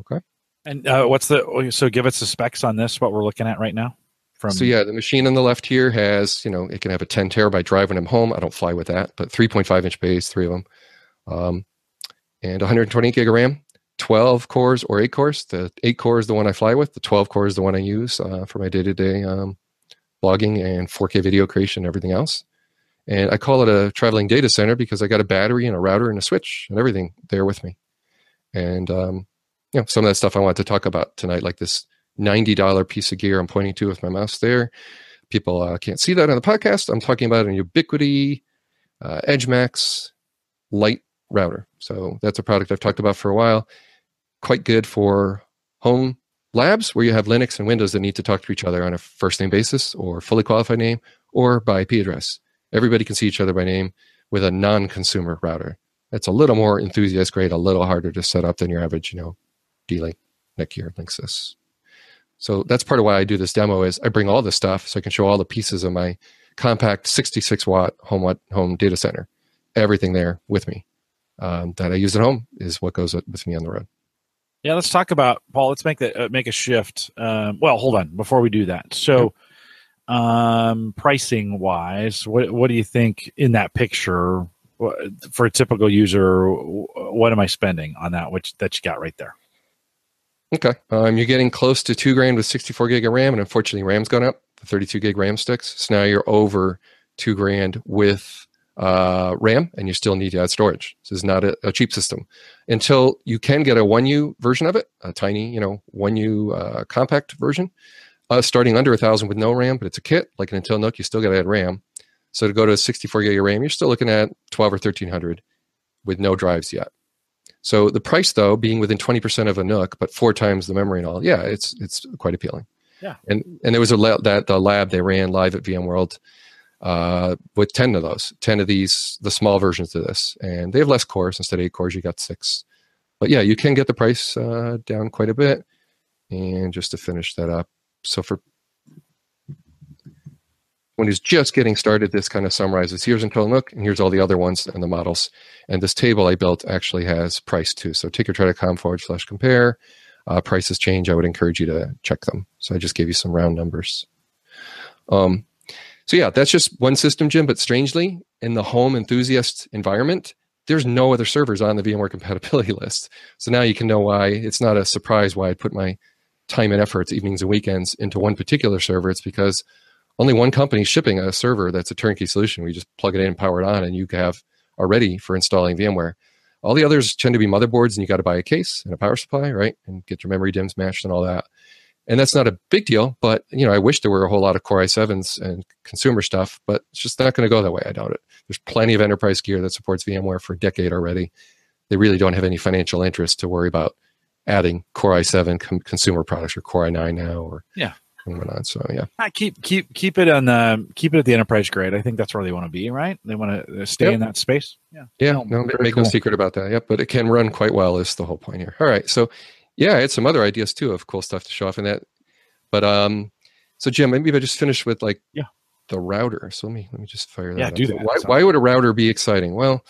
Okay. And uh, what's the so give us the specs on this? What we're looking at right now? From so yeah, the machine on the left here has you know it can have a 10 terabyte drive when I'm home. I don't fly with that, but 3.5 inch base, three of them, um, and 128 gig of RAM, 12 cores or eight cores. The eight core is the one I fly with. The 12 core is the one I use uh, for my day to day blogging and 4K video creation and everything else. And I call it a traveling data center because I got a battery and a router and a switch and everything there with me. And um, you know, some of that stuff I wanted to talk about tonight, like this $90 piece of gear I'm pointing to with my mouse there. People uh, can't see that on the podcast. I'm talking about an Ubiquiti uh, EdgeMax light router. So that's a product I've talked about for a while. Quite good for home labs where you have Linux and Windows that need to talk to each other on a first name basis or fully qualified name or by IP address. Everybody can see each other by name with a non consumer router. That's a little more enthusiast grade, a little harder to set up than your average, you know, D-Link, Netgear, Linksys. So that's part of why I do this demo is I bring all this stuff so I can show all the pieces of my compact 66 watt home home data center. Everything there with me um, that I use at home is what goes with me on the road. Yeah, let's talk about Paul. Let's make that uh, make a shift. Um, well, hold on before we do that. So, um, pricing wise, what what do you think in that picture for a typical user? What am I spending on that? Which that you got right there? Okay. Um, you're getting close to two grand with 64 gig of RAM, and unfortunately, RAM's gone up. The 32 gig RAM sticks. So now you're over two grand with uh, RAM, and you still need to add storage. This is not a, a, cheap system. Until you can get a 1U version of it, a tiny, you know, 1U uh, compact version, uh, starting under a thousand with no RAM, but it's a kit like an Intel NUC. You still got to add RAM. So to go to 64 gig of RAM, you're still looking at 12 or 1300 with no drives yet. So the price, though, being within 20% of a NUC, but four times the memory and all, yeah, it's it's quite appealing. Yeah. And and there was a la- that the lab they ran live at VMworld uh, with 10 of those, 10 of these, the small versions of this. And they have less cores. Instead of eight cores, you got six. But yeah, you can get the price uh, down quite a bit. And just to finish that up, so for when he's just getting started, this kind of summarizes here's Intel NUC, and here's all the other ones and the models. And this table I built actually has price too. So tinkertry.com forward slash compare. Uh, prices change. I would encourage you to check them. So I just gave you some round numbers. Um, so yeah, that's just one system, Jim. But strangely, in the home enthusiast environment, there's no other servers on the VMware compatibility list. So now you can know why it's not a surprise why I put my time and efforts, evenings and weekends, into one particular server. It's because only one company shipping a server that's a turnkey solution. We just plug it in, and power it on, and you have are ready for installing VMware. All the others tend to be motherboards, and you got to buy a case and a power supply, right, and get your memory DIMMs matched and all that. And that's not a big deal, but you know, I wish there were a whole lot of Core i7s and consumer stuff, but it's just not going to go that way. I doubt it. There's plenty of enterprise gear that supports VMware for a decade already. They really don't have any financial interest to worry about adding Core i7 com- consumer products or Core i9 now or yeah and whatnot. So yeah, I keep keep keep it on the keep it at the enterprise grade. I think that's where they want to be, right? They want to uh, stay Yep. in that space. Yeah, yeah, No, no, make cool. no secret about that. Yep, but it can run quite well. Is the whole point here. All right, so yeah, I had some other ideas too of cool stuff to show off in that. But um, so Jim, maybe if I just finish with like Yeah. the router. So let me let me just fire that. Yeah, up. do that. Why why would a router be exciting? Well,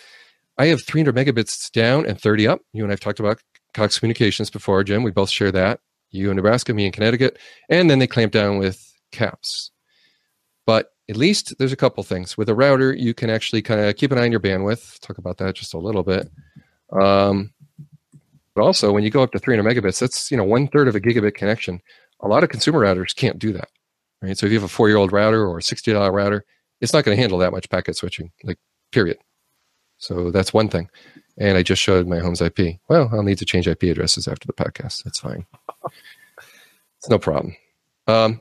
I have 300 megabits down and 30 up. You and I've talked about Cox Communications before, Jim. We both share that. You in Nebraska, me in Connecticut, and then they clamp down with caps. But at least there's a couple things with a router. You can actually kind of keep an eye on your bandwidth. Talk about that just a little bit. Um, but also, when you go up to 300 megabits, that's you know one third of a gigabit connection. A lot of consumer routers can't do that, right? So if you have a four year old router or a 60 dollar router, it's not going to handle that much packet switching, like period. So that's one thing. And I just showed my home's IP. Well, I'll need to change IP addresses after the podcast. That's fine. it's no problem. Um,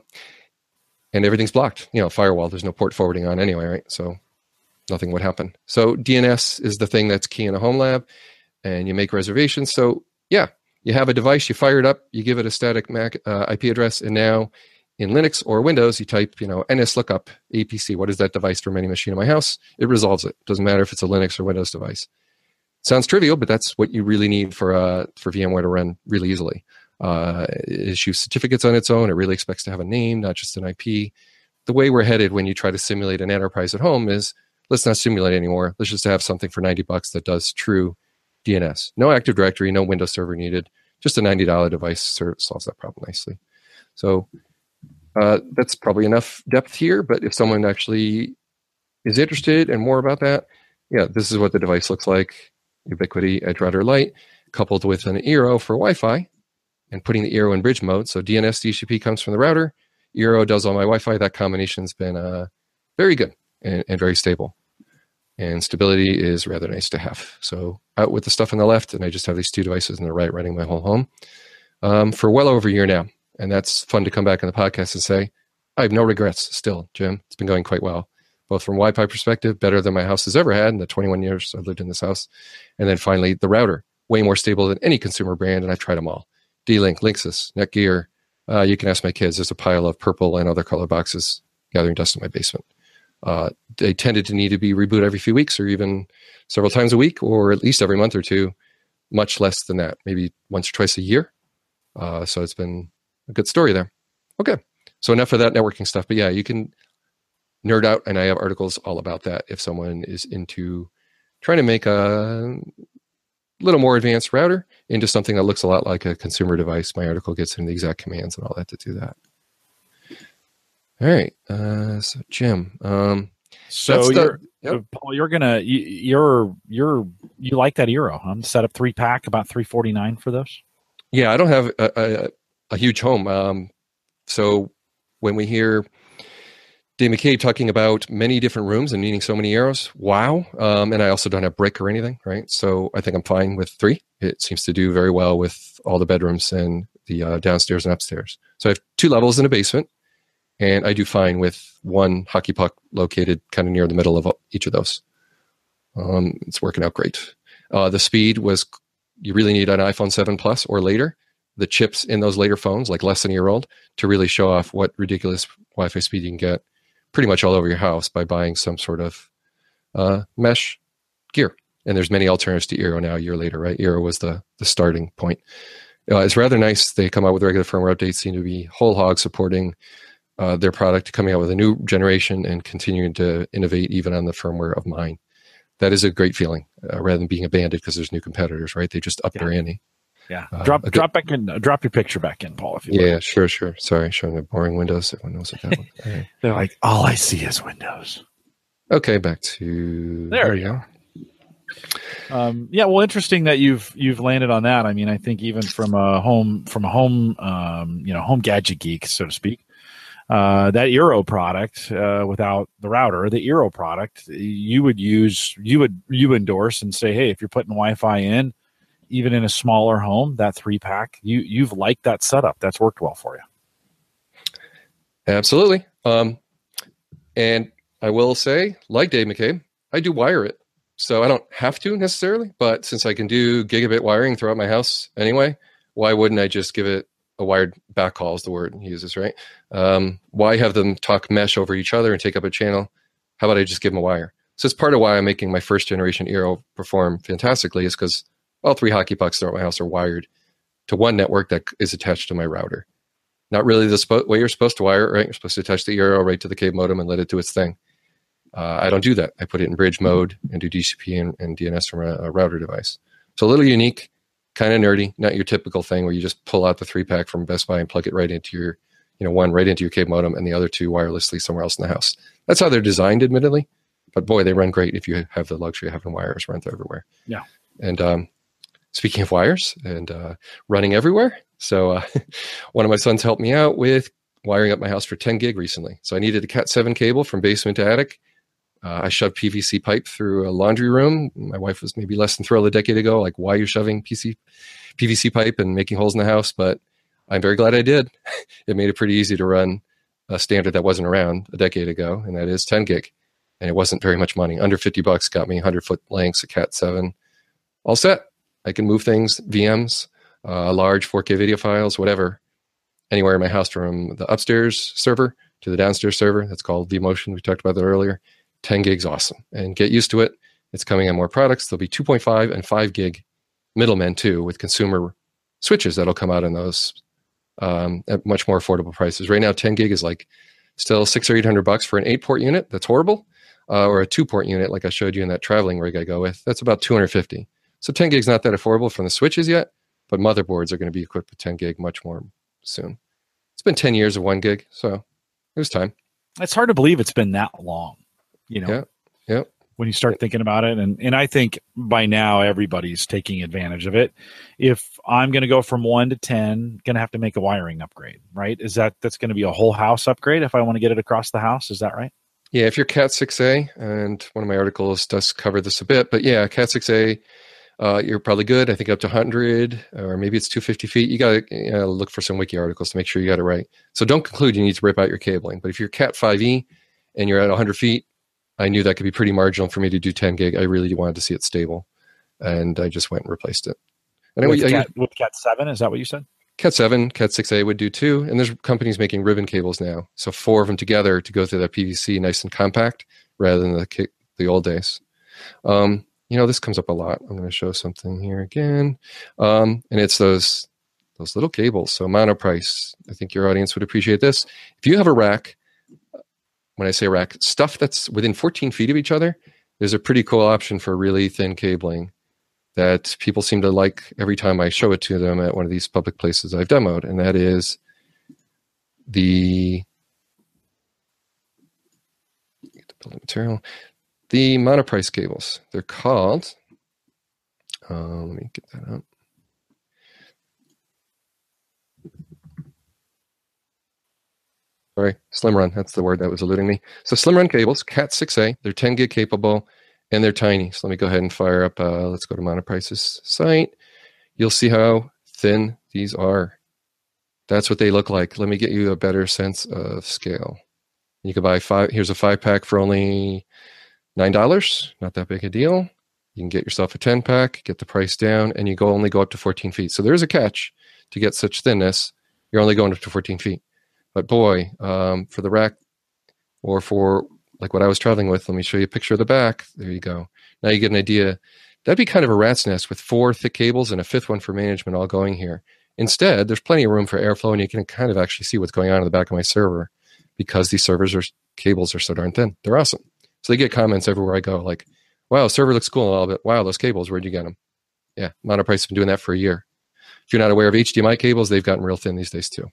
and everything's blocked. You know, firewall. There's no port forwarding on anyway, right? So nothing would happen. So DNS is the thing that's key in a home lab, and you make reservations. So yeah, you have a device, you fire it up, you give it a static MAC uh, IP address, and now in Linux or Windows, you type, you know, nslookup APC. What is that device from any machine in my house? It resolves it. Doesn't matter if it's a Linux or Windows device. Sounds trivial, but that's what you really need for uh, for VMware to run really easily. Uh, issues certificates on its own. It really expects to have a name, not just an IP. The way we're headed when you try to simulate an enterprise at home is let's not simulate anymore. Let's just have something for 90 bucks that does true DNS. No Active Directory, no Windows Server needed. Just a $90 device solves that problem nicely. So uh, that's probably enough depth here. But if someone actually is interested and more about that, yeah, this is what the device looks like. Ubiquiti Edge Router Lite coupled with an Eero for Wi-Fi and putting the Eero in bridge mode. So DNS DHCP comes from the router. Eero does all my Wi-Fi. That combination's been uh, very good and, and very stable. And stability is rather nice to have. So out with the stuff on the left, and I just have these two devices on the right running my whole home um, for well over a year now. And that's fun to come back on the podcast and say, I have no regrets still, Jim. It's been going quite well, both from Wi-Fi perspective, better than my house has ever had in the 21 years I've lived in this house. And then finally, the router, way more stable than any consumer brand, and I've tried them all. D-Link, Linksys, Netgear. Uh, you can ask my kids. There's a pile of purple and other color boxes gathering dust in my basement. Uh, they tended to need to be rebooted every few weeks or even several times a week or at least every month or two, much less than that, maybe once or twice a year. Uh, so it's been a good story there. Okay. So enough of that networking stuff. But yeah, you can nerd out, and I have articles all about that if someone is into trying to make a little more advanced router into something that looks a lot like a consumer device. My article gets into the exact commands and all that to do that. All right. Uh, so Jim, um, So the- you're yep. Paul, you're gonna you, you're you're you like that Eero? I'm set up three pack about three forty nine for those. Yeah, I don't have a, a, a huge home. Um, so when we hear Dave McCabe talking about many different rooms and needing so many eeros, wow. Um, and I also don't have brick or anything, right? So I think I'm fine with three. It seems to do very well with all the bedrooms and the uh, downstairs and upstairs. So I have two levels in a basement, and I do fine with one hockey puck located kind of near the middle of each of those. Um, it's working out great. Uh, the speed was you really need an iPhone 7 Plus or later the chips in those later phones, like less than a year old, to really show off what ridiculous Wi-Fi speed you can get pretty much all over your house by buying some sort of uh, mesh gear. And there's many alternatives to Eero now. A year later, right? Eero was the the starting point. Uh, it's rather nice. They come out with regular firmware updates. Seem to be whole hog supporting uh, their product, coming out with a new generation and continuing to innovate even on the firmware of mine. That is a great feeling, uh, rather than being abandoned because there's new competitors. Right? They just up yeah. their ante. Yeah. Uh, drop drop back in. drop your picture back in, Paul. If you yeah, sure, sure. Sorry, showing the boring windows. Everyone knows what that one. Right. They're like, all I see is windows. Okay, back to there, there you go. Um, yeah, well, interesting that you've you've landed on that. I mean, I think even from a home from a home um, you know home gadget geek, so to speak, uh, that Eero product uh, without the router, the Eero product, you would use you would you endorse and say, hey, if you're putting Wi-Fi in, even in a smaller home, that three pack, you you've liked that setup. That's worked well for you. Absolutely. Um, and I will say, like Dave McCabe, I do wire it. So I don't have to necessarily, but since I can do gigabit wiring throughout my house anyway, why wouldn't I just give it a wired backhaul is the word he uses, right? Um, why have them talk mesh over each other and take up a channel? How about I just give them a wire? So it's part of why I'm making my first generation Eero perform fantastically is because all three hockey pucks throughout my house are wired to one network that is attached to my router. Not really the spo- way you're supposed to wire it, right? You're supposed to attach the Eero right to the cable modem and let it do its thing. Uh, I don't do that. I put it in bridge mode and do DCP and, and DNS from a, a, router device. So a little unique, kind of nerdy, not your typical thing where you just pull out the three pack from Best Buy and plug it right into your, you know, one right into your cable modem and the other two wirelessly somewhere else in the house. That's how they're designed, admittedly. But boy, they run great if you have the luxury of having wires run through everywhere. Yeah. And um, speaking of wires and uh, running everywhere, so uh, one of my sons helped me out with wiring up my house for 10 gig recently. So I needed a Cat 7 cable from basement to attic uh, I shoved PVC pipe through a laundry room. My wife was maybe less than thrilled a decade ago, like, why are you shoving PC, PVC pipe and making holes in the house? But I'm very glad I did. it made it pretty easy to run a standard that wasn't around a decade ago, and that is 10 gig. And it wasn't very much money. Under 50 bucks got me 100 foot lengths, a Cat 7. All set. I can move things, VMs, uh, large 4K video files, whatever, anywhere in my house from the upstairs server to the downstairs server. That's called vMotion. We talked about that earlier 10 gigs awesome and get used to it. It's coming on more products. There'll be 2.5 and 5 gig middlemen too with consumer switches that'll come out in those um, at much more affordable prices. Right now, 10 gig is like still six or 800 bucks for an eight port unit. That's horrible. Uh, or a two port unit, like I showed you in that traveling rig I go with. That's about 250. So 10 gig's not that affordable from the switches yet, but motherboards are going to be equipped with 10 gig much more soon. It's been 10 years of one gig, so it was time. It's hard to believe it's been that long you know yeah yeah when you start thinking about it and and i think by now everybody's taking advantage of it if i'm going to go from 1 to 10 going to have to make a wiring upgrade right is that that's going to be a whole house upgrade if i want to get it across the house is that right yeah if you're cat 6a and one of my articles does cover this a bit but yeah cat 6a uh, you're probably good. I think up to 100 or maybe it's 250 feet. You got to you know, look for some wiki articles to make sure you got it right. So don't conclude you need to rip out your cabling. But if you're Cat 5e and you're at 100 feet, I knew that could be pretty marginal for me to do 10 gig. I really wanted to see it stable, and I just went and replaced it. And with, I, Cat, I, with Cat 7, is that what you said? Cat 7, Cat 6A would do too. And there's companies making ribbon cables now. So four of them together to go through that PVC nice and compact rather than the, the old days. Um, you know, this comes up a lot. I'm going to show something here again. Um, and it's those those little cables. So Monoprice. I think your audience would appreciate this. If you have a rack when I say rack, stuff that's within 14 feet of each other, there's a pretty cool option for really thin cabling that people seem to like every time I show it to them at one of these public places I've demoed, and that is the building material, the monoprice cables. They're called. Uh, let me get that up. Sorry, Slim Run. That's the word that was eluding me. So Slim Run cables, Cat 6A. They're 10 gig capable, and they're tiny. So let me go ahead and fire up. Uh, let's go to Monoprice's site. You'll see how thin these are. That's what they look like. Let me get you a better sense of scale. You can buy five. Here's a five pack for only nine dollars. Not that big a deal. You can get yourself a ten pack, get the price down, and you go only go up to 14 feet. So there's a catch. to get such thinness, you're only going up to 14 feet. But boy, um, for the rack or for like what I was traveling with, let me show you a picture of the back. There you go. Now you get an idea. That'd be kind of a rat's nest with four thick cables and a fifth one for management all going here. Instead, there's plenty of room for airflow, and you can kind of actually see what's going on in the back of my server because these servers are cables are so darn thin. They're awesome. So they get comments everywhere I go, like, "Wow, server looks cool," and all, but wow, those cables, where'd you get them? Yeah, Monoprice has been doing that for a year. If you're not aware of HDMI cables, they've gotten real thin these days too.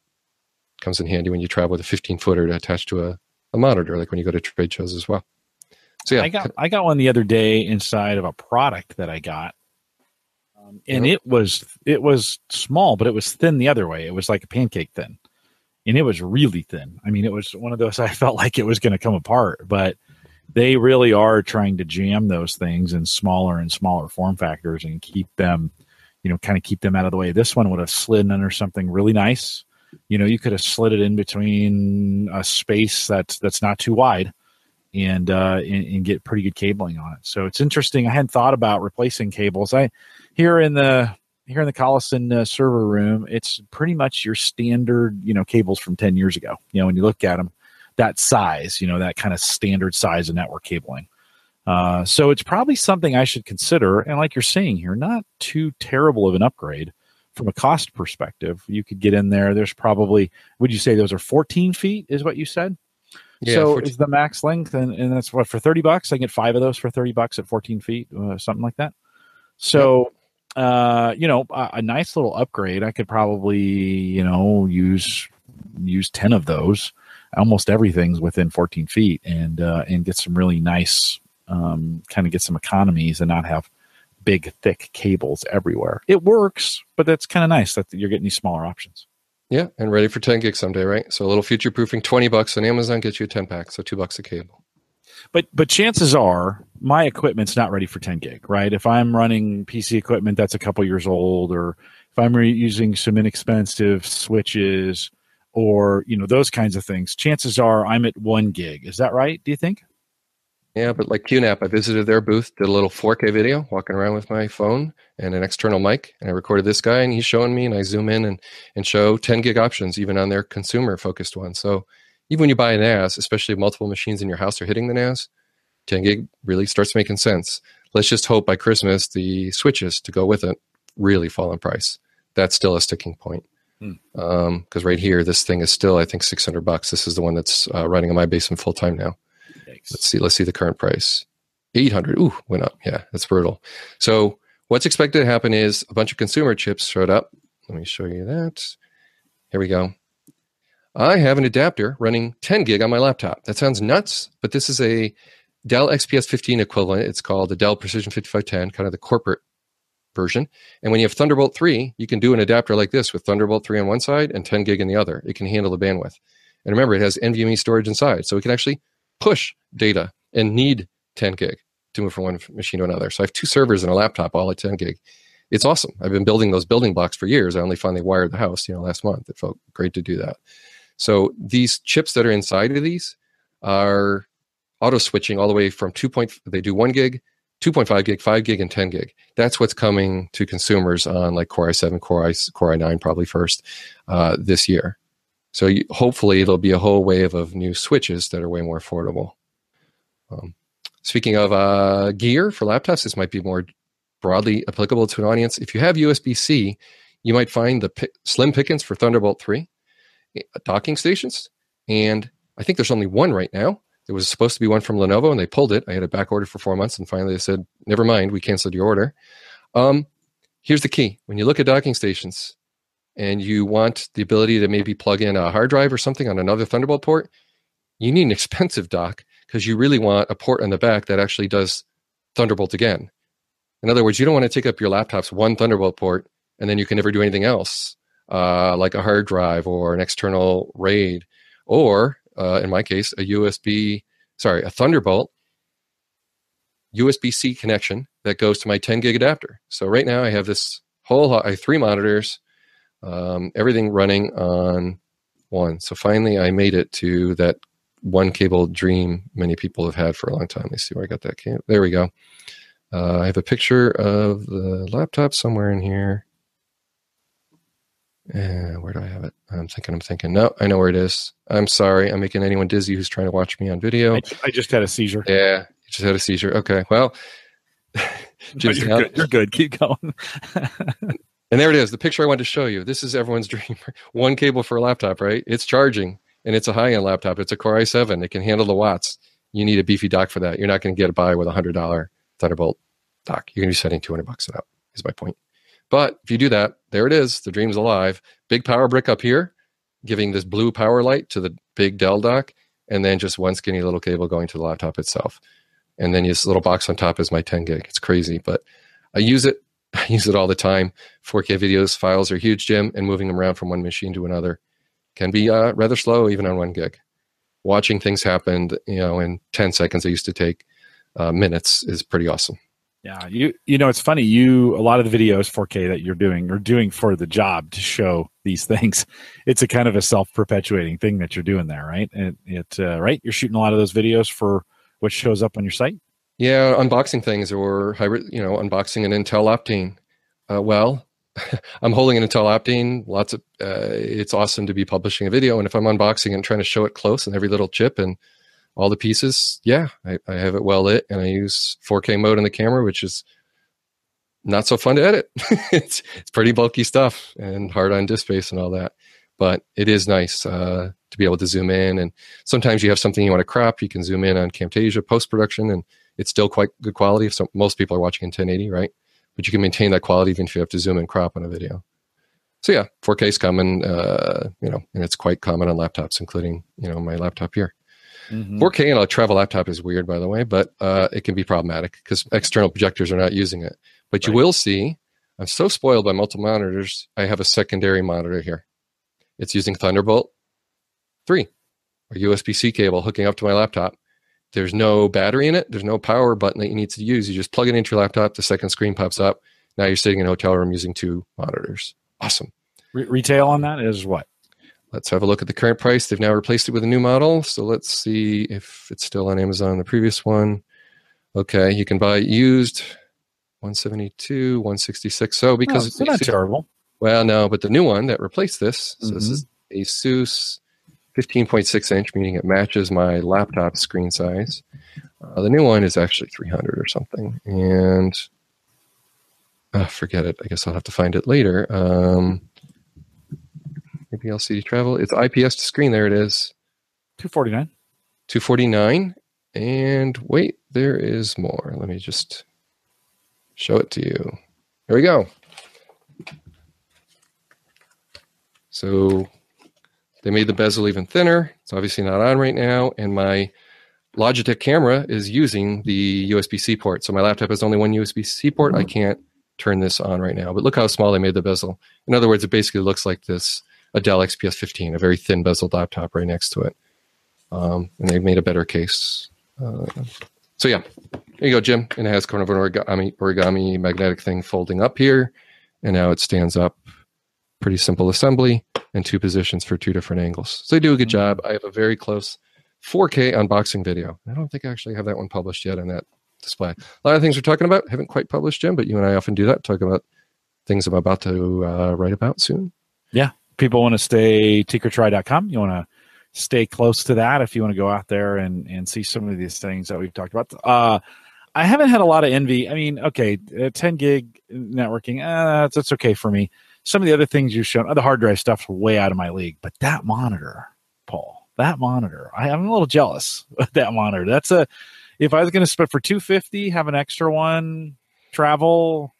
Comes in handy when you travel with a 15 footer to attach to a, a monitor, like when you go to trade shows as well. So yeah, I got I got one the other day inside of a product that I got, um, and yep. it was it was small, but it was thin the other way. It was like a pancake thin, and it was really thin. I mean, it was one of those I felt like it was going to come apart, but they really are trying to jam those things in smaller and smaller form factors and keep them, you know, kind of keep them out of the way. This one would have slid under something really nice. You know, you could have slid it in between a space that's that's not too wide and, uh, and, and get pretty good cabling on it. So it's interesting. I hadn't thought about replacing cables. I here in the here in the Collison uh, server room, it's pretty much your standard, you know, cables from 10 years ago. You know, when you look at them, that size, you know, that kind of standard size of network cabling. Uh, so it's probably something I should consider. And like you're saying here, not too terrible of an upgrade from a cost perspective. You could get in there. There's probably, would you say those are 14 feet, is what you said? Yeah, so 14. is the max length, and, and that's what for 30 bucks. I get five of those for 30 bucks at 14 feet, uh, something like that. So, yep. uh, you know, a, a nice little upgrade. I could probably, you know, use use 10 of those almost everything's within 14 feet and uh, and get some really nice um, kind of get some economies and not have big thick cables everywhere. It works but that's kind of nice that you're getting these smaller options. Yeah and ready for 10 gig someday right? So a little future proofing 20 bucks on amazon gets you a 10 pack so two bucks a cable. But but chances are my equipment's not ready for 10 gig right? If i'm running pc equipment that's a couple years old or if i'm re- using some inexpensive switches or you know those kinds of things chances are i'm at one gig. Is that right do you think yeah but like qnap i visited their booth did a little 4k video walking around with my phone and an external mic and i recorded this guy and he's showing me and i zoom in and, and show 10 gig options even on their consumer focused one so even when you buy a nas especially if multiple machines in your house are hitting the nas 10 gig really starts making sense let's just hope by christmas the switches to go with it really fall in price that's still a sticking point because hmm. um, right here, this thing is still, I think, six hundred bucks. This is the one that's uh, running in my basement full time now. Thanks. Let's see. Let's see the current price. Eight hundred. Ooh, went up. Yeah, that's brutal. So what's expected to happen is a bunch of consumer chips showed up. Let me show you that. Here we go. I have an adapter running 10 gig on my laptop. That sounds nuts, but this is a Dell XPS 15 equivalent. It's called the Dell Precision 5510, kind of the corporate version. And when you have Thunderbolt 3, you can do an adapter like this with Thunderbolt 3 on one side and 10 gig in the other. It can handle the bandwidth. And remember, it has NVMe storage inside. So it can actually push data and need 10 gig to move from one machine to another. So I have two servers and a laptop all at 10 gig. It's awesome. I've been building those building blocks for years. I only finally wired the house, you know, last month. It felt great to do that. So these chips that are inside of these are auto switching all the way from 2. Point, they do 1 gig 2.5 gig, 5 gig, and 10 gig. That's what's coming to consumers on like Core i7, Core, I, Core i9 probably first uh, this year. So you, hopefully there'll be a whole wave of new switches that are way more affordable. Um, speaking of uh, gear for laptops, this might be more broadly applicable to an audience. If you have USB C, you might find the slim pickings for Thunderbolt 3 eh, docking stations. And I think there's only one right now. There was supposed to be one from Lenovo, and they pulled it. I had a back order for four months, and finally they said, "Never mind, we canceled your order." Um, here's the key: when you look at docking stations, and you want the ability to maybe plug in a hard drive or something on another Thunderbolt port, you need an expensive dock because you really want a port on the back that actually does Thunderbolt again. In other words, you don't want to take up your laptop's one Thunderbolt port and then you can never do anything else, uh, like a hard drive or an external RAID, or uh, in my case, a USB, sorry, a Thunderbolt USB C connection that goes to my 10 gig adapter. So right now I have this whole, I have three monitors, um, everything running on one. So finally I made it to that one cable dream many people have had for a long time. Let me see where I got that cable. There we go. Uh, I have a picture of the laptop somewhere in here. Uh, where do I have it? I'm thinking, I'm thinking. No, I know where it is. I'm sorry. I'm making anyone dizzy who's trying to watch me on video. I, I just had a seizure. Yeah, you just had a seizure. Okay, well, just you're, good. you're good. Keep going. and there it is. The picture I wanted to show you. This is everyone's dream. One cable for a laptop, right? It's charging, and it's a high-end laptop. It's a Core i7. It can handle the watts. You need a beefy dock for that. You're not going to get by with a hundred dollar Thunderbolt dock. You're going to be spending 200 bucks out. Is my point. But if you do that, there it is. The dream's alive. Big power brick up here, giving this blue power light to the big Dell dock, and then just one skinny little cable going to the laptop itself. And then this little box on top is my 10 gig. It's crazy, but I use it. I use it all the time. 4K videos files are huge, Jim, and moving them around from one machine to another can be uh, rather slow, even on one gig. Watching things happen, you know, in 10 seconds, I used to take uh, minutes is pretty awesome. Yeah, you you know it's funny. You a lot of the videos 4K that you're doing are doing for the job to show these things. It's a kind of a self perpetuating thing that you're doing there, right? And it uh, right. You're shooting a lot of those videos for what shows up on your site. Yeah, unboxing things or hybrid. You know, unboxing an Intel Optane. Uh, well, I'm holding an Intel Optane. Lots of. Uh, it's awesome to be publishing a video, and if I'm unboxing and trying to show it close and every little chip and all the pieces, yeah, I, I, have it well lit, and I use 4K mode on the camera, which is not so fun to edit. it's it's pretty bulky stuff and hard on disk space and all that, but it is nice uh, to be able to zoom in. And sometimes you have something you want to crop, you can zoom in on Camtasia post production, and it's still quite good quality. So most people are watching in 1080, right? But you can maintain that quality even if you have to zoom and crop on a video. So yeah, 4K is common, uh, you know, and it's quite common on laptops, including you know my laptop here. Mm-hmm. 4K on a travel laptop is weird, by the way, but uh, it can be problematic because external projectors are not using it. But right. you will see, I'm so spoiled by multiple monitors. I have a secondary monitor here. It's using Thunderbolt 3 a USB C cable hooking up to my laptop. There's no battery in it. There's no power button that you need to use. You just plug it into your laptop. The second screen pops up. Now you're sitting in a hotel room using two monitors. Awesome. Re- retail on that is what? Let's have a look at the current price. They've now replaced it with a new model. So let's see if it's still on Amazon, the previous one. Okay, you can buy used 172, 166. So because oh, it's not terrible. Well, no, but the new one that replaced this, so mm-hmm. this is Asus 15.6 inch, meaning it matches my laptop screen size. Uh, the new one is actually 300 or something. And uh, forget it. I guess I'll have to find it later. Um, Maybe LCD travel. It's IPS to screen. There it is. 249. 249. And wait, there is more. Let me just show it to you. Here we go. So they made the bezel even thinner. It's obviously not on right now. And my Logitech camera is using the USB C port. So my laptop has only one USB C port. I can't turn this on right now. But look how small they made the bezel. In other words, it basically looks like this a Dell XPS 15, a very thin bezel laptop right next to it. Um, and they've made a better case. Uh, so yeah, there you go, Jim. And it has kind of an origami, origami magnetic thing folding up here. And now it stands up. Pretty simple assembly and two positions for two different angles. So they do a good job. I have a very close 4K unboxing video. I don't think I actually have that one published yet on that display. A lot of things we're talking about haven't quite published, Jim, but you and I often do that, talk about things I'm about to uh, write about soon. Yeah, people want to stay tinkertry.com. You want to stay close to that if you want to go out there and, and see some of these things that we've talked about. Uh, I haven't had a lot of envy. I mean, okay, uh, 10 gig networking, uh, that's, that's okay for me. Some of the other things you've shown, the hard drive stuff's way out of my league, but that monitor, Paul, that monitor, I, I'm a little jealous of that monitor. That's a, if I was going to spend for 250, have an extra one, travel,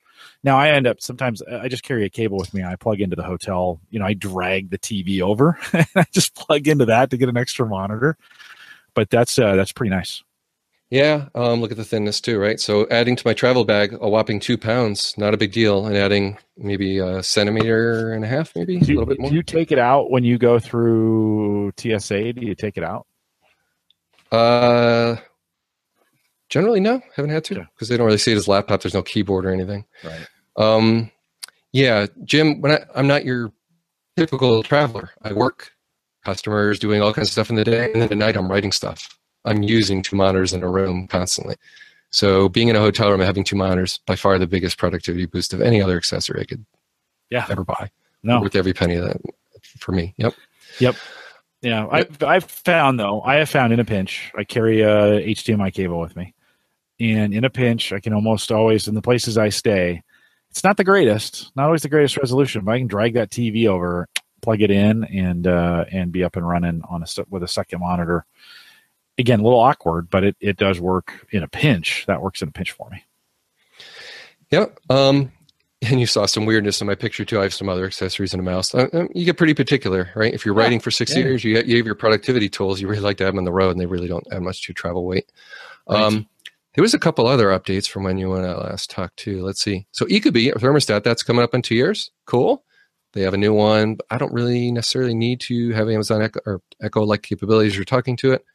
now I end up sometimes I just carry a cable with me. I plug into the hotel. You know, I drag the TV over and I just plug into that to get an extra monitor. But that's uh, that's pretty nice. Yeah, um, look at the thinness too, right? So adding to my travel bag a whopping two pounds, not a big deal, and adding maybe a centimeter and a half, maybe do, a little bit more. Do you take it out when you go through TSA? Do you take it out? Uh, Generally, no, haven't had to because they don't really see it as laptop. There's no keyboard or anything. Right. Um, yeah, Jim. When I, I'm not your typical traveler, I work customers, doing all kinds of stuff in the day, and then at night I'm writing stuff. I'm using two monitors in a room constantly. So being in a hotel room and having two monitors by far the biggest productivity boost of any other accessory I could yeah. ever buy. No. Worth every penny of that for me. Yep. Yep. Yeah, I've I've found though I have found in a pinch I carry a HDMI cable with me, and in a pinch I can almost always in the places I stay, it's not the greatest, not always the greatest resolution, but I can drag that TV over, plug it in, and uh, and be up and running on a with a second monitor. Again, a little awkward, but it it does work in a pinch. That works in a pinch for me. Yeah. Um, and you saw some weirdness in my picture too. I have some other accessories and a mouse. Uh, um, you get pretty particular, right? If you're yeah. writing for six yeah. years, you, you have your productivity tools. You really like to have them on the road, and they really don't add much to travel weight. Right. Um, there was a couple other updates from when you and I last talked too. Let's see. So Ecobee, a thermostat, that's coming up in two years. Cool. They have a new one. I don't really necessarily need to have Amazon Echo or Echo like capabilities. You're talking to it.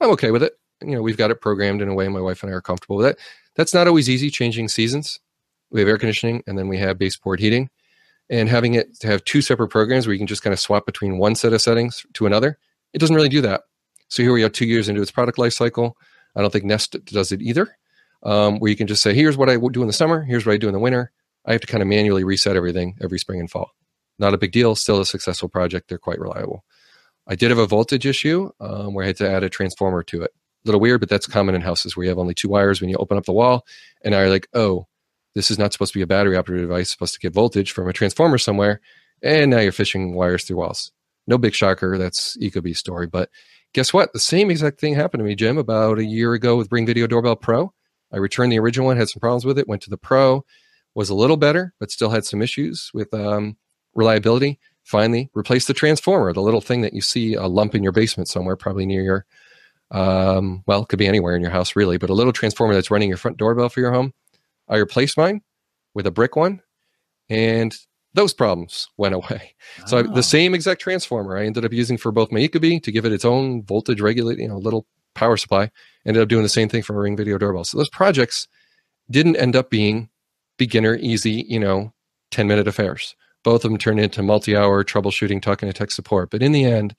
I'm okay with it. You know, we've got it programmed in a way my wife and I are comfortable with it. That's not always easy changing seasons we have air conditioning, and then we have baseboard heating. And having it to have two separate programs where you can just kind of swap between one set of settings to another, it doesn't really do that. So here we are two years into its product life cycle. I don't think Nest does it either, um, where you can just say, here's what I do in the summer, here's what I do in the winter. I have to kind of manually reset everything every spring and fall. Not a big deal, still a successful project. They're quite reliable. I did have a voltage issue um, where I had to add a transformer to it. A little weird, but that's common in houses where you have only two wires when you open up the wall. And I like, oh, this is not supposed to be a battery operated device, supposed to get voltage from a transformer somewhere. And now you're fishing wires through walls. No big shocker. That's Ecobee's story. But guess what? The same exact thing happened to me, Jim, about a year ago with Bring Video Doorbell Pro. I returned the original one, had some problems with it, went to the Pro, was a little better, but still had some issues with um, reliability. Finally, replace the transformer, the little thing that you see a lump in your basement somewhere, probably near your, um, well, it could be anywhere in your house, really, but a little transformer that's running your front doorbell for your home I replaced mine with a brick one, and those problems went away. Oh. So I, the ah. same exact transformer I ended up using for both my Ecobee to give it its own voltage regulating, you know, little power supply. Ended up doing the same thing for a Ring Video doorbell. So those projects didn't end up being beginner, easy, you know, 10 minute affairs. Both of them turned into multi hour troubleshooting, talking to tech support. But in the end,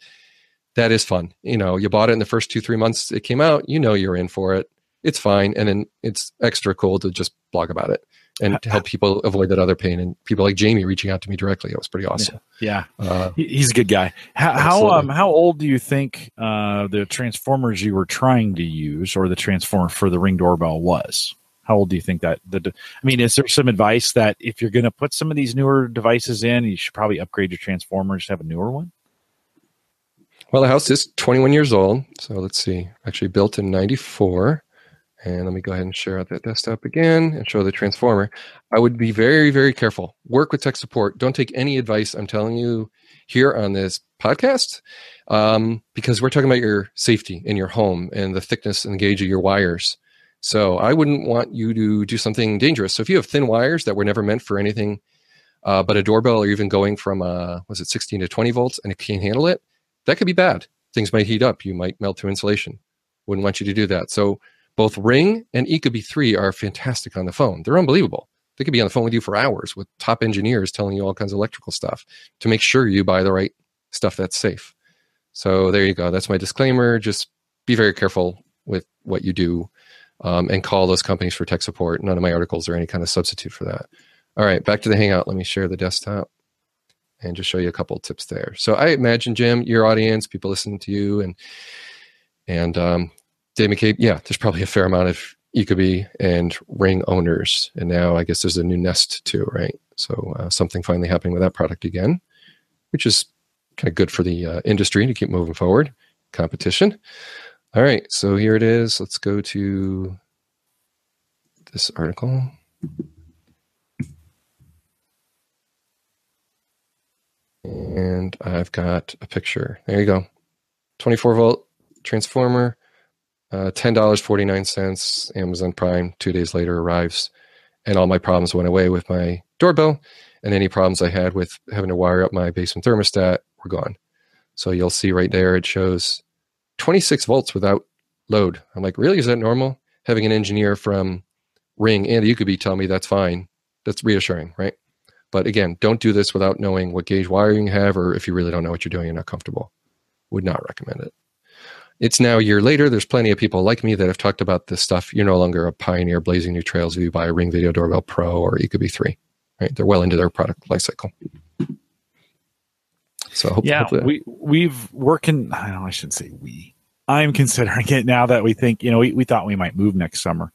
that is fun. You know, you bought it in the first two, three months it came out, you know, you're in for it it's fine. And then it's extra cool to just blog about it and to help people avoid that other pain. And people like Jamie reaching out to me directly. It was pretty awesome. Yeah. yeah. Uh, He's a good guy. How, how, um, how old do you think uh, the transformers you were trying to use or the transformer for the ring doorbell was? How old do you think that the, I mean, is there some advice that if you're going to put some of these newer devices in, you should probably upgrade your transformers have a newer one? Well, the house is 21 years old. So let's see, actually built in 94. And let me go ahead and share out that desktop again and show the transformer. I would be very, very careful. Work with tech support. Don't take any advice I'm telling you here on this podcast um, because we're talking about your safety in your home and the thickness and gauge of your wires. So I wouldn't want you to do something dangerous. So if you have thin wires that were never meant for anything uh, but a doorbell or even going from, uh, was it 16 to 20 volts and it can't handle it, that could be bad. Things might heat up. You might melt through insulation. Wouldn't want you to do that. So both Ring and Ecobee 3 are fantastic on the phone. They're unbelievable. They could be on the phone with you for hours with top engineers telling you all kinds of electrical stuff to make sure you buy the right stuff that's safe. So there you go. That's my disclaimer. Just be very careful with what you do um, and call those companies for tech support. None of my articles are any kind of substitute for that. All right, back to the Hangout. Let me share the desktop and just show you a couple tips there. So I imagine, Jim, your audience, people listening to you, and and um, Dave McCabe, yeah, there's probably a fair amount of Ecobee and Ring owners. And now I guess there's a new Nest too, right? So uh, something finally happening with that product again, which is kind of good for the uh, industry to keep moving forward. Competition. All right, so here it is. Let's go to this article. And I've got a picture. There you go. 24 volt transformer uh, $10.49, Amazon Prime, two days later arrives. And all my problems went away with my doorbell. And any problems I had with having to wire up my basement thermostat were gone. So you'll see right there, it shows 26 volts without load. I'm like, really? Is that normal? Having an engineer from Ring and be telling me that's fine. That's reassuring, right? But again, don't do this without knowing what gauge wiring you have, or if you really don't know what you're doing, you're not comfortable. Would not recommend it. It's now a year later. There's plenty of people like me that have talked about this stuff. You're no longer a pioneer blazing new trails if you buy a Ring Video Doorbell Pro or Ecobee 3. Right? They're well into their product lifecycle. So hopefully, yeah, hopefully we we've working. I don't. I shouldn't say we. I'm considering it now that we think you know we, we thought we might move next summer.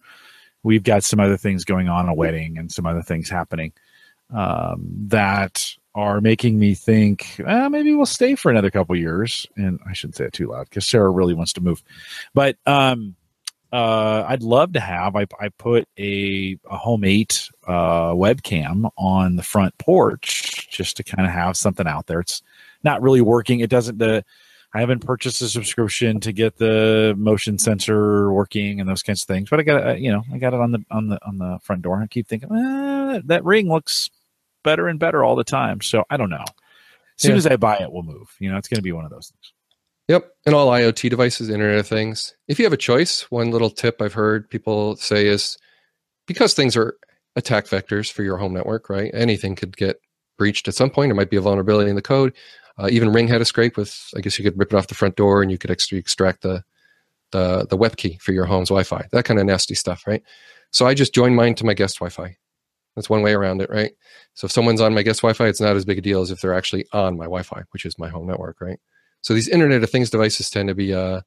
We've got some other things going on, a wedding and some other things happening um, that are making me think eh, maybe we'll stay for another couple years. And I shouldn't say it too loud because Sarah really wants to move. But um, uh, I'd love to have. I, I put a, a home eight uh, webcam on the front porch just to kind of have something out there. It's not really working. It doesn't the I haven't purchased a subscription to get the motion sensor working and those kinds of things, but I got you know I got it on the on the on the front door. I keep thinking eh, that ring looks better and better all the time. So I don't know. As soon yeah. as I buy it, we'll move. You know, it's going to be one of those things. Yep. And all IoT devices, Internet of Things. If you have a choice, one little tip I've heard people say is because things are attack vectors for your home network, right? Anything could get breached at some point. It might be a vulnerability in the code. Uh, even Ring had a scrape with, I guess you could rip it off the front door and you could extract the, the, the web key for your home's Wi Fi, that kind of nasty stuff, right? So I just joined mine to my guest Wi Fi. That's one way around it, right? So if someone's on my guest Wi-Fi, it's not as big a deal as if they're actually on my Wi-Fi, which is my home network, right? So these Internet of Things devices tend to be uh,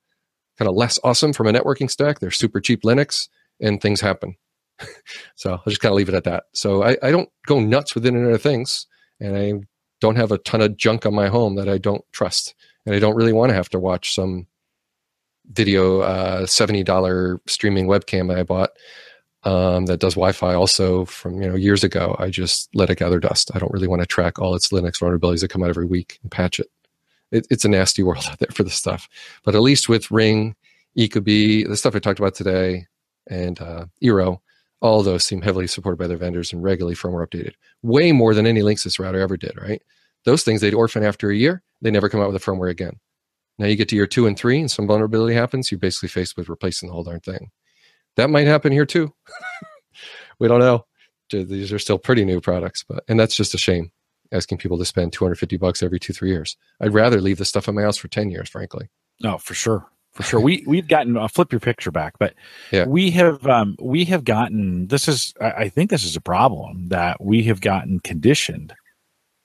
kind of less awesome from a networking stack. They're super cheap Linux, and things happen. so I'll just kind of leave it at that. So I, I don't go nuts with Internet of Things, and I don't have a ton of junk on my home that I don't trust, and I don't really want to have to watch some video uh, seventy dollar streaming webcam I bought um, that does Wi-Fi also from you know years ago. I just let it gather dust. I don't really want to track all its Linux vulnerabilities that come out every week and patch it. it it's a nasty world out there for this stuff. But at least with Ring, ecobee, the stuff I talked about today, and uh, Eero, all those seem heavily supported by their vendors and regularly firmware updated. Way more than any Linksys router ever did. Right? Those things they'd orphan after a year. They never come out with a firmware again. Now you get to year two and three, and some vulnerability happens. You're basically faced with replacing the whole darn thing that might happen here too. we don't know. These are still pretty new products, but and that's just a shame. Asking people to spend 250 bucks every two three years. I'd rather leave the stuff in my house for 10 years, frankly. Oh, for sure, for sure. we we've gotten. I'll flip your picture back, but yeah. we have um, we have gotten. This is I, think this is a problem that we have gotten conditioned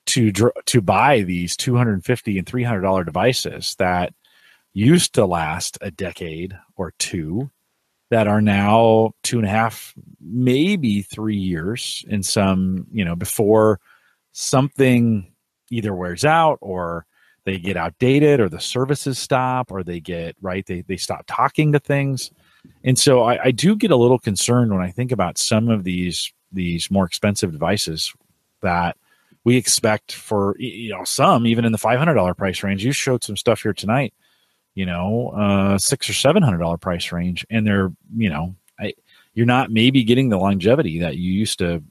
to to buy these 250 and 300 dollar devices that used to last a decade or two that are now two and a half, maybe three years in some, you know, before something either wears out or they get outdated or the services stop or they get right they, they stop talking to things. And so I, I do get a little concerned when i think about some of these these more expensive devices that we expect for you know some even in the $500 price range. You showed some stuff here tonight you know, uh, six or seven hundred dollar price range, and they're you know, I, you're not maybe getting the longevity that you used to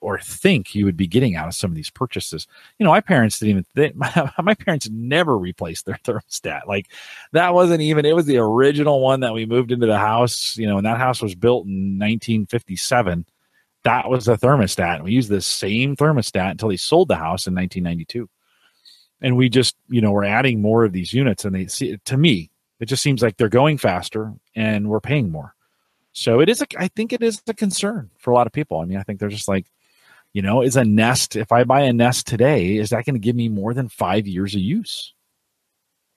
or think you would be getting out of some of these purchases. You know, my parents didn't even my, my, parents never replaced their thermostat. Like that wasn't even it was the original one that we moved into the house, you know, and that house was built in 1957. That was the thermostat. And we used the same thermostat until they sold the house in 1992 and we just you know we're adding more of these units and they see to me it just seems like they're going faster and we're paying more so it is a, i think it is a concern for a lot of people i mean i think they're just like you know is a nest if i buy a nest today is that going to give me more than five years of use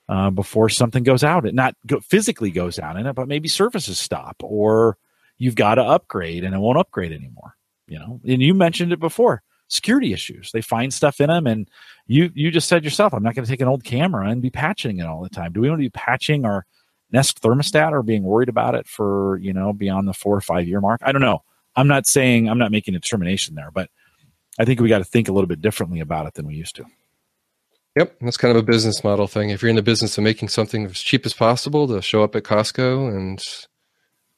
uh, before something goes out it not go, physically goes out in it but maybe services stop or you've got to upgrade and it won't upgrade anymore you know and you mentioned it before security issues. They find stuff in them, and you you just said yourself, I'm not going to take an old camera and be patching it all the time. Do we want to be patching our Nest thermostat or being worried about it for you know beyond the four or five year mark? I don't know. I'm not saying I'm not making a determination there, but I think we got to think a little bit differently about it than we used to. Yep, that's kind of a business model thing. If you're in the business of making something as cheap as possible to show up at Costco and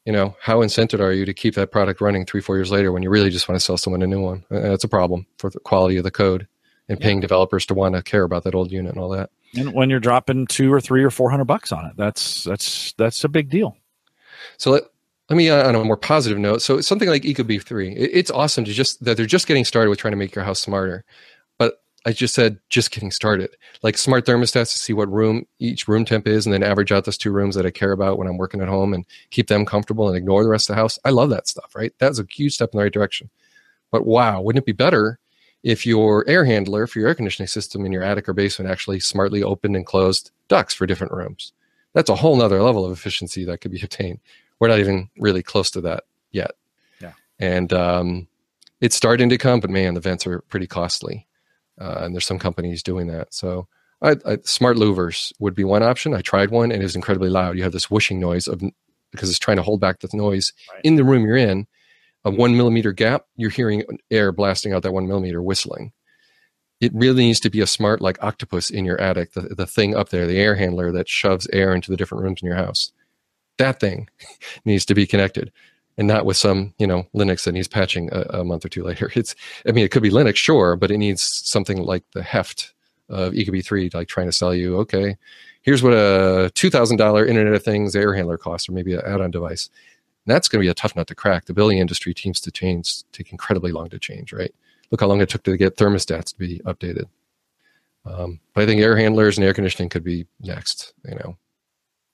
you know, how incented are you to keep that product running three, four years later when you really just want to sell someone a new one? And that's a problem for the quality of the code and paying yeah. developers to want to care about that old unit and all that. And when you're dropping two or three or four hundred bucks on it, that's that's that's a big deal. So let let me on a more positive note. So something like ecobee three, it's awesome to just that they're just getting started with trying to make your house smarter. But I just said just getting started. Like smart thermostats to see what room each room temp is, and then average out those two rooms that I care about when I'm working at home and keep them comfortable and ignore the rest of the house. I love that stuff, right? That's a huge step in the right direction. But wow, wouldn't it be better if your air handler for your air conditioning system in your attic or basement actually smartly opened and closed ducts for different rooms. That's a whole nother level of efficiency that could be obtained. We're not even really close to that yet. Yeah. And um, it's starting to come, but man, the vents are pretty costly. Uh, and there's some companies doing that. So I, I, smart louvers would be one option. I tried one and it was incredibly loud. You have this whooshing noise of because it's trying to hold back the noise right. in the room you're in. A one millimeter gap, you're hearing air blasting out that one millimeter whistling. It really needs to be a smart like octopus in your attic, the, the thing up there, the air handler that shoves air into the different rooms in your house. That thing needs to be connected. And not with some you know linux that needs patching a, a, month or two later. It's i mean it could be linux sure but it needs something like the heft of ecobee3 like trying to sell you okay here's what a $2000 internet of things air handler costs or maybe an add-on device. And that's going to be a tough nut to crack. The building industry teams to change take incredibly long to change right? Look how long it took to get thermostats to be updated. Um, but i think air handlers and air conditioning could be next you know.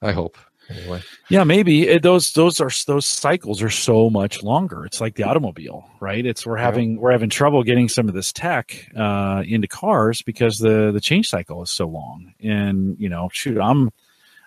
I hope anyway. Yeah, maybe it, those those are those cycles are so much longer. It's like the automobile, right? It's we're having we're having trouble getting some of this tech uh, into cars because the the change cycle is so long. And you know, shoot, I'm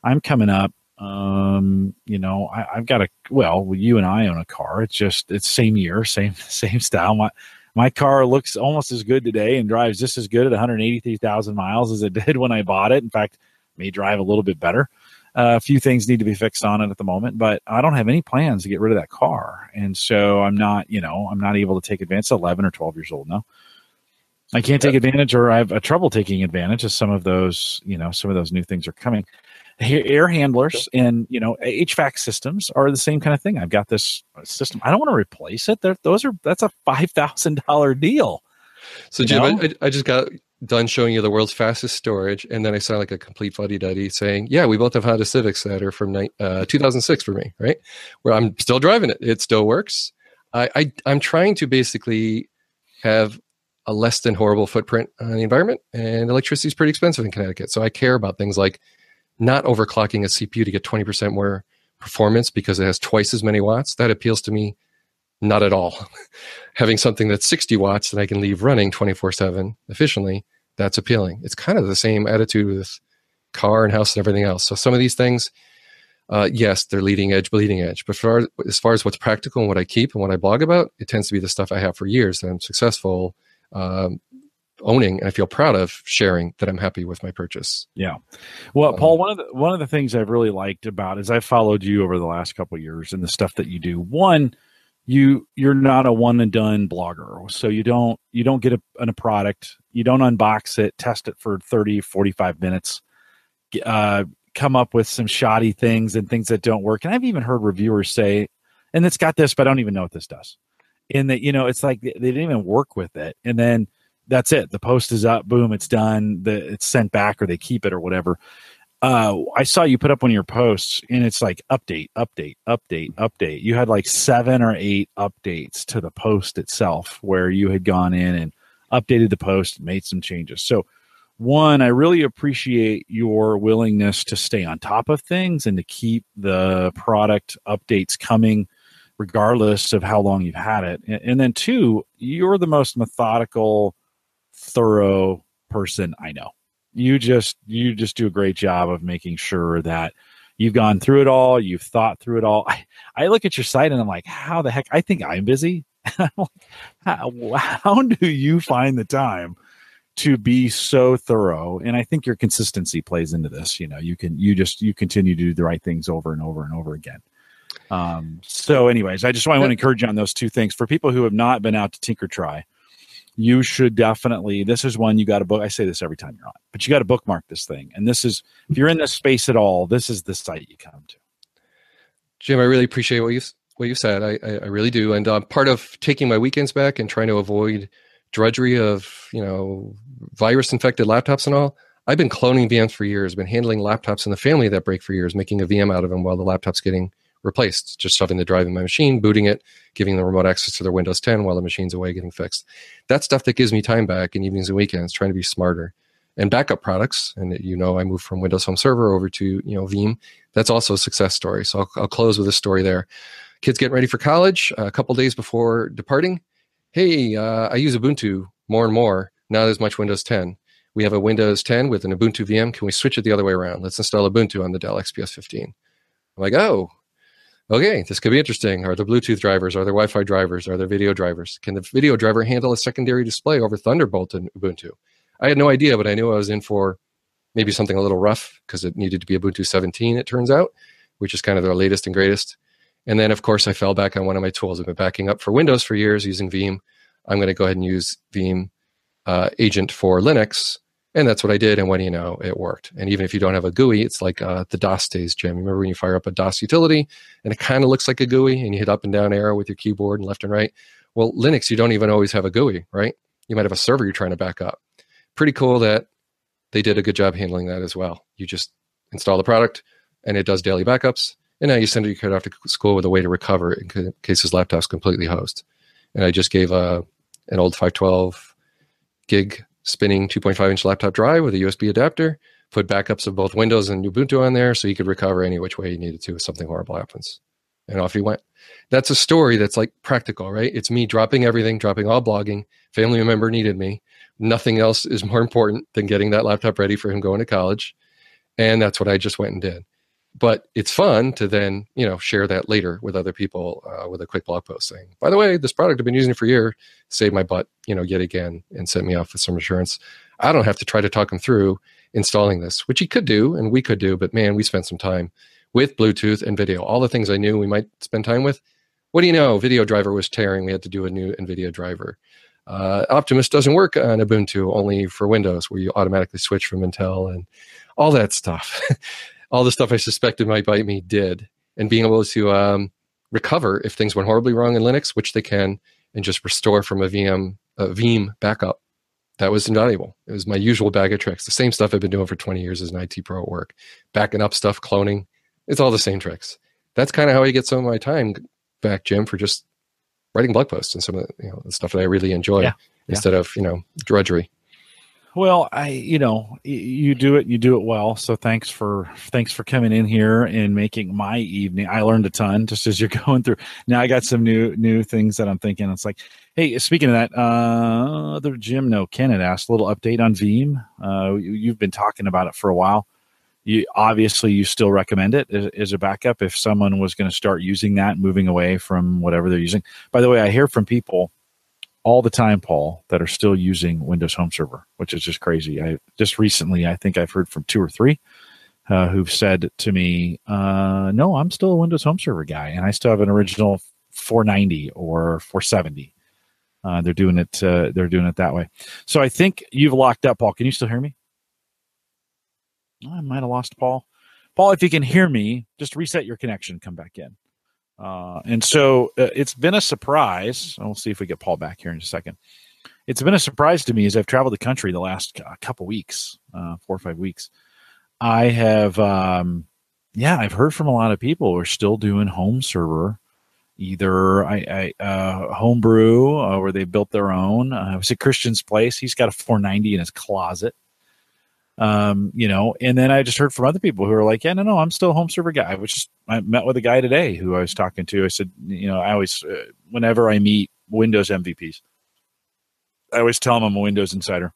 I'm coming up. Um, you know, I, I've got a well, you and I own a car. It's just it's same year, same same style. My my car looks almost as good today and drives just as good at 183,000 miles as it did when I bought it. In fact, may drive a little bit better. Uh, a few things need to be fixed on it at the moment, but I don't have any plans to get rid of that car, and so I'm not, you know, I'm not able to take advantage. 11 or 12 years old now. I can't take advantage, or I have a trouble taking advantage of some of those, you know, some of those new things are coming. Air handlers and you know HVAC systems are the same kind of thing. I've got this system. I don't want to replace it. They're, those are that's a five thousand dollar deal. So Jim, I, I, just got done showing you the world's fastest storage, and then I sound like a complete fuddy duddy saying, "Yeah, we both have Honda Civics that are from uh, 2006 for me, right? Where I'm still driving it, it still works. I, I I'm trying to basically have a less than horrible footprint on the environment, and electricity is pretty expensive in Connecticut, so I care about things like not overclocking a CPU to get 20% more performance because it has twice as many watts. That appeals to me not at all. Having something that's 60 watts that I can leave running 24 7 efficiently, that's appealing. It's kind of the same attitude with car and house and everything else. So some of these things, uh, yes, they're leading edge, bleeding edge. But for, as far as what's practical and what I keep and what I blog about, it tends to be the stuff I have for years that I'm successful um, owning and I feel proud of sharing that I'm happy with my purchase. Yeah. Well, um, Paul, one of the one of the things I've really liked about is I've followed you over the last couple years and the stuff that you do. One, you you're not a one and done blogger. So you don't you don't get a, a product. You don't unbox it test it for 30 45 minutes. Uh, come up with some shoddy things and things that don't work. And i've even heard reviewers say and it's got this but i don't even know what this does. And that you know it's like they, they didn't even work with it. And then that's it. The post is up boom it's done. The, it's sent back or they keep it or whatever uh, I saw you put up one of your posts and it's like update, update, update, update. You had like seven or eight updates to the post itself where you had gone in and updated the post, made some changes. So, one, I really appreciate your willingness to stay on top of things and to keep the product updates coming regardless of how long you've had it. And then two, you're the most methodical, thorough person I know you just you just do a great job of making sure that you've gone through it all you've thought through it all. I, I look at your site and i'm like how the heck? I think i'm busy. How, how do you find the time to be so thorough? And i think your consistency plays into this you know you can you just you continue to do the right things over and over and over again. Um, so anyways i just want to encourage you on those two things. For people who have not been out to TinkerTry you should definitely this is one you got to book i say this every time you're on but you got to bookmark this thing. And this is if you're in this space at all this is the site you come to. Jim i really appreciate what you what you said. I i, really do. And uh, part of taking my weekends back and trying to avoid drudgery of you know virus infected laptops and all i've been cloning vms for years been handling laptops in the family that break for years making a vm out of them while the laptop's getting replaced, just shoving the drive in my machine, booting it, giving the remote access to their Windows 10 while the machine's away getting fixed. That's stuff that gives me time back in evenings and weekends, trying to be smarter. And backup products, and you know, I moved from Windows Home Server over to you know Veeam. That's also a success story. So I'll, I'll close with a story there. Kids getting ready for college. A couple days before departing, hey, uh, I use Ubuntu more and more, not as much Windows 10. We have a Windows 10 with an Ubuntu VM. Can we switch it the other way around? Let's install Ubuntu on the Dell XPS 15. I'm like, oh, okay, this could be interesting. Are there Bluetooth drivers? Are there Wi Fi drivers? Are there video drivers? Can the video driver handle a secondary display over Thunderbolt in Ubuntu? I had no idea, but I knew I was in for maybe something a little rough because it needed to be Ubuntu 17, it turns out, which is kind of their latest and greatest. And then, of course, I fell back on one of my tools. I've been backing up for Windows for years using Veeam. I'm going to go ahead and use Veeam uh, Agent for Linux. And that's what I did. And do you know? It worked. And even if you don't have a GUI, it's like uh, the DOS days, Jim. Remember when you fire up a DOS utility and it kind of looks like a GUI and you hit up and down arrow with your keyboard and left and right? Well, Linux, you don't even always have a GUI, right? You might have a server you're trying to back up. Pretty cool that they did a good job handling that as well. You just install the product and it does daily backups. And now you send your kid off to school with a way to recover in case his laptop's completely hosed. And I just gave a, uh, an old 512 gig spinning 2.5 inch laptop drive with a USB adapter, put backups of both Windows and Ubuntu on there so he could recover any which way he needed to if something horrible happens. And off he went. That's a story that's like practical, right? It's me dropping everything, dropping all blogging. Family member needed me. Nothing else is more important than getting that laptop ready for him going to college. And that's what I just went and did. But it's fun to then, you know, share that later with other people uh, with a quick blog post saying, by the way, this product I've been using for a year saved my butt, you know, yet again and sent me off with some assurance. I don't have to try to talk him through installing this, which he could do and we could do, but man, we spent some time with Bluetooth and video. All the things I knew we might spend time with. What do you know? Video driver was tearing. We had to do a new NVIDIA driver. Uh, Optimus doesn't work on Ubuntu, only for Windows, where you automatically switch from Intel and all that stuff. all the stuff I suspected might bite me did. And being able to um, recover if things went horribly wrong in Linux, which they can, and just restore from a VM, a Veeam backup. That was invaluable. It was my usual bag of tricks. The same stuff I've been doing for 20 years as an IT pro at work. Backing up stuff, cloning. It's all the same tricks. That's kind of how I get some of my time back, Jim, for just writing blog posts and some of the, you know, the stuff that I really enjoy yeah. instead yeah. of, you know, drudgery. Well, I you know you do it you do it well. So thanks for thanks for coming in here and making my evening. I learned a ton just as you're going through. Now I got some new new things that I'm thinking. It's like, hey, speaking of that, uh, other Jim no Ken had asked a little update on Veeam. Uh, you, have been talking about it for a while. You obviously you still recommend it as, as a backup if someone was going to start using that, moving away from whatever they're using. By the way, I hear from people all the time, Paul, that are still using Windows Home Server, which is just crazy. I just recently, I think I've heard from two or three uh, who've said to me, uh, "No, I'm still a Windows Home Server guy, and I still have an original 490 or 470." Uh, they're doing it. Uh, they're doing it that way. So I think you've locked up, Paul. Can you still hear me? I might have lost Paul. Paul, if you can hear me, just reset your connection. Come back in. Uh, and so uh, it's been a surprise. We'll see if we get Paul back here in a second. It's been a surprise to me as I've traveled the country the last uh, couple weeks, uh, four or five weeks. I have, um, yeah, I've heard from a lot of people who are still doing home server, either I, I uh, homebrew uh, where they built their own. I was at Christian's place. He's got a 490 in his closet um, you know, and then I just heard from other people who are like, yeah, no, no, I'm still a home server guy. Which is, I met with a guy today who I was talking to. I said, you know, I always, uh, whenever I meet Windows MVPs, I always tell them I'm a Windows insider.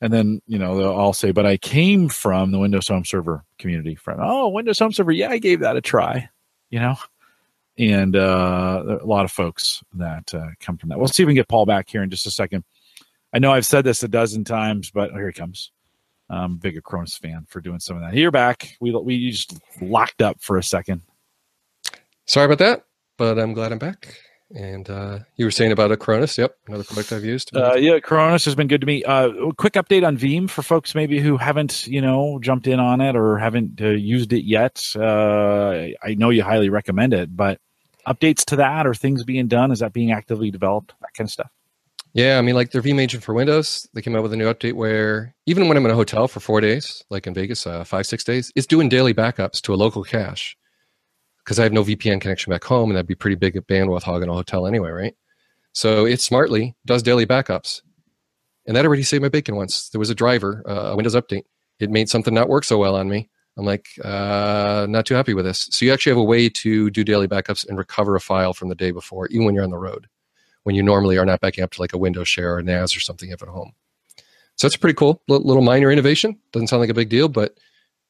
And then, you know, they'll all say, but I came from the Windows Home Server community. From, oh, Windows Home Server. Yeah, I gave that a try, you know? And uh, a lot of folks that uh, come from that. We'll see if we can get Paul back here in just a second. I know I've said this a dozen times, but here he comes. I'm a big Acronis fan for doing some of that. You're back. We we just locked up for a second. Sorry about that, but I'm glad I'm back. And uh, you were saying about Acronis. Yep, another product I've used. Uh, yeah, Acronis has been good to me. Uh, quick update on Veeam for folks maybe who haven't, you know, jumped in on it or haven't uh, used it yet. Uh, I know you highly recommend it, but updates to that or things being done? Is that being actively developed? That kind of stuff. Yeah, I mean, like their Veeam Agent for Windows, they came out with a new update where even when I'm in a hotel for four days, like in Vegas, uh, five, six days, it's doing daily backups to a local cache because I have no VPN connection back home, and that'd be pretty big at bandwidth hog in a hotel anyway, right? So it smartly does daily backups. And that already saved my bacon once. There was a driver, uh, a Windows update. It made something not work so well on me. I'm like, uh, not too happy with this. So you actually have a way to do daily backups and recover a file from the day before, even when you're on the road when you normally are not backing up to like a Windows share or NAS or something have at home. So that's a pretty cool. Little minor innovation. Doesn't sound like a big deal, but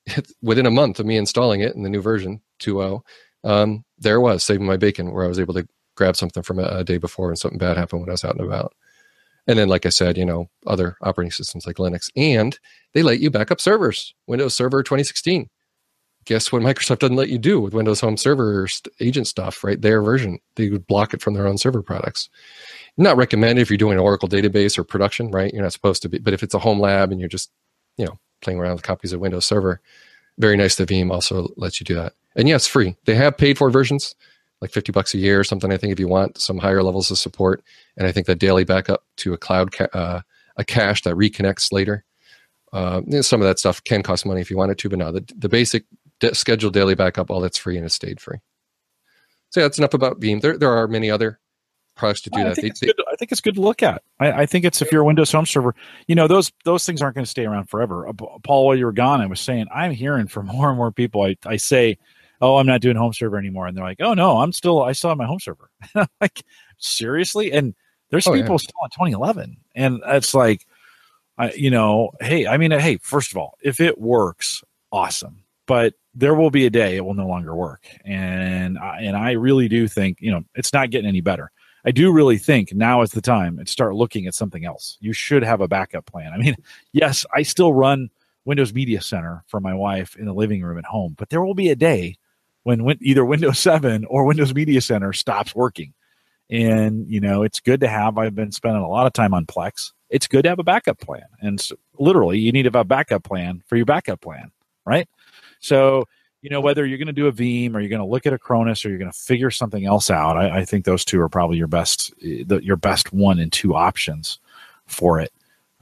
within a month of me installing it in the new version 2.0, um, there was saving my bacon where I was able to grab something from a, a day before and something bad happened when I was out and about. And then, like I said, you know, other operating systems like Linux, and they let you back up servers. Windows Server 2016. Guess what Microsoft doesn't let you do with Windows Home Server agent stuff, right? Their version. They would block it from their own server products. Not recommended if you're doing an Oracle database or production, right? You're not supposed to be. But if it's a home lab and you're just, you know, playing around with copies of Windows Server, very nice that Veeam also lets you do that. And yeah, free. They have paid for versions like 50 bucks a year or something. I think if you want some higher levels of support, and I think that daily backup to a cloud, ca- uh, a cache that reconnects later. Uh, some of that stuff can cost money if you want it to, but no, the, the basic de- scheduled daily backup, all that's free and it stayed free. So yeah, that's enough about Veeam. There, there are many other products to do I that. Think they, they, I think it's good to look at. I, I, think it's if you're a Windows Home Server, you know those those things aren't going to stay around forever. Uh, Paul, while you were gone, I was saying I'm hearing from more and more people. I, I say oh, I'm not doing home server anymore. And they're like, oh no, I'm still, I still have my home server. like, seriously? And there's oh, people yeah. still in 2011. And it's like, I, you know, hey, I mean, hey, first of all, if it works, awesome. But there will be a day it will no longer work. And, and I really do think, you know, it's not getting any better. I do really think now is the time to start looking at something else. You should have a backup plan. I mean, yes, I still run Windows Media Center for my wife in the living room at home, but there will be a day when either Windows 7 or Windows Media Center stops working. And, you know, it's good to have. I've been spending a lot of time on Plex. It's good to have a backup plan. And so, literally, you need to have a backup plan for your backup plan, right? So, you know, whether you're going to do a Veeam or you're going to look at Acronis or you're going to figure something else out, I, I think those two are probably your best, the, your best one and two options for it.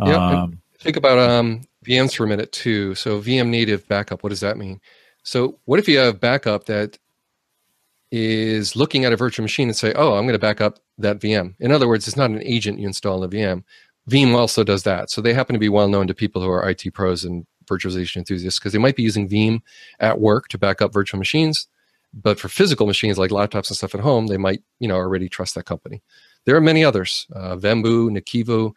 Yeah. Um, think about um, VMs for a minute too. So VM native backup, what does that mean? So what if you have backup that is looking at a virtual machine and say, oh, I'm going to back up that VM. In other words, it's not an agent you install in a VM. Veeam also does that. So they happen to be well known to people who are IT pros and virtualization enthusiasts because they might be using Veeam at work to back up virtual machines. But for physical machines like laptops and stuff at home, they might, you know, already trust that company. There are many others. Uh, Vembu, Nakivo,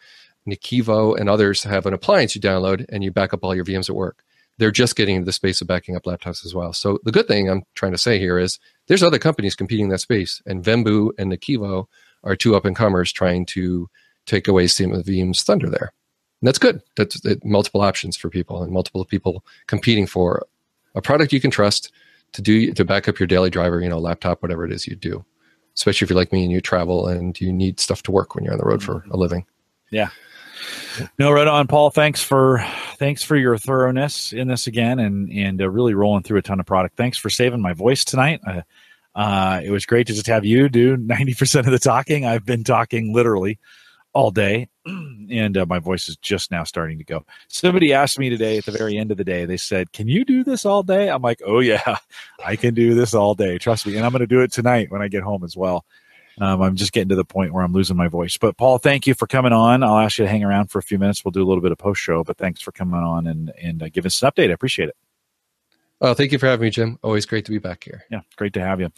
Nakivo, and others have an appliance you download and you back up all your VMs at work they're just getting into the space of backing up laptops as well. So the good thing I'm trying to say here is there's other companies competing in that space, and Vembu and Nakivo are two up and comers trying to take away some of Veeam's thunder there. And that's good. That's multiple options for people and multiple people competing for a product you can trust to do to back up your daily driver, you know, laptop, whatever it is you do. Especially if you're like me and you travel and you need stuff to work when you're on the road for a living. Yeah, no, right on, Paul. Thanks for thanks for your thoroughness in this again, and and uh, really rolling through a ton of product. Thanks for saving my voice tonight. Uh, uh, it was great to just have you do ninety percent of the talking. I've been talking literally all day, and uh, my voice is just now starting to go. Somebody asked me today at the very end of the day. They said, "Can you do this all day?" I'm like, "Oh yeah, I can do this all day. Trust me." And I'm going to do it tonight when I get home as well. Um, I'm just getting to the point where I'm losing my voice. But Paul, thank you for coming on. I'll ask you to hang around for a few minutes. We'll do a little bit of post show, but thanks for coming on and and uh, give us an update. I appreciate it. Oh, thank you for having me, Jim. Always great to be back here. Yeah, great to have you.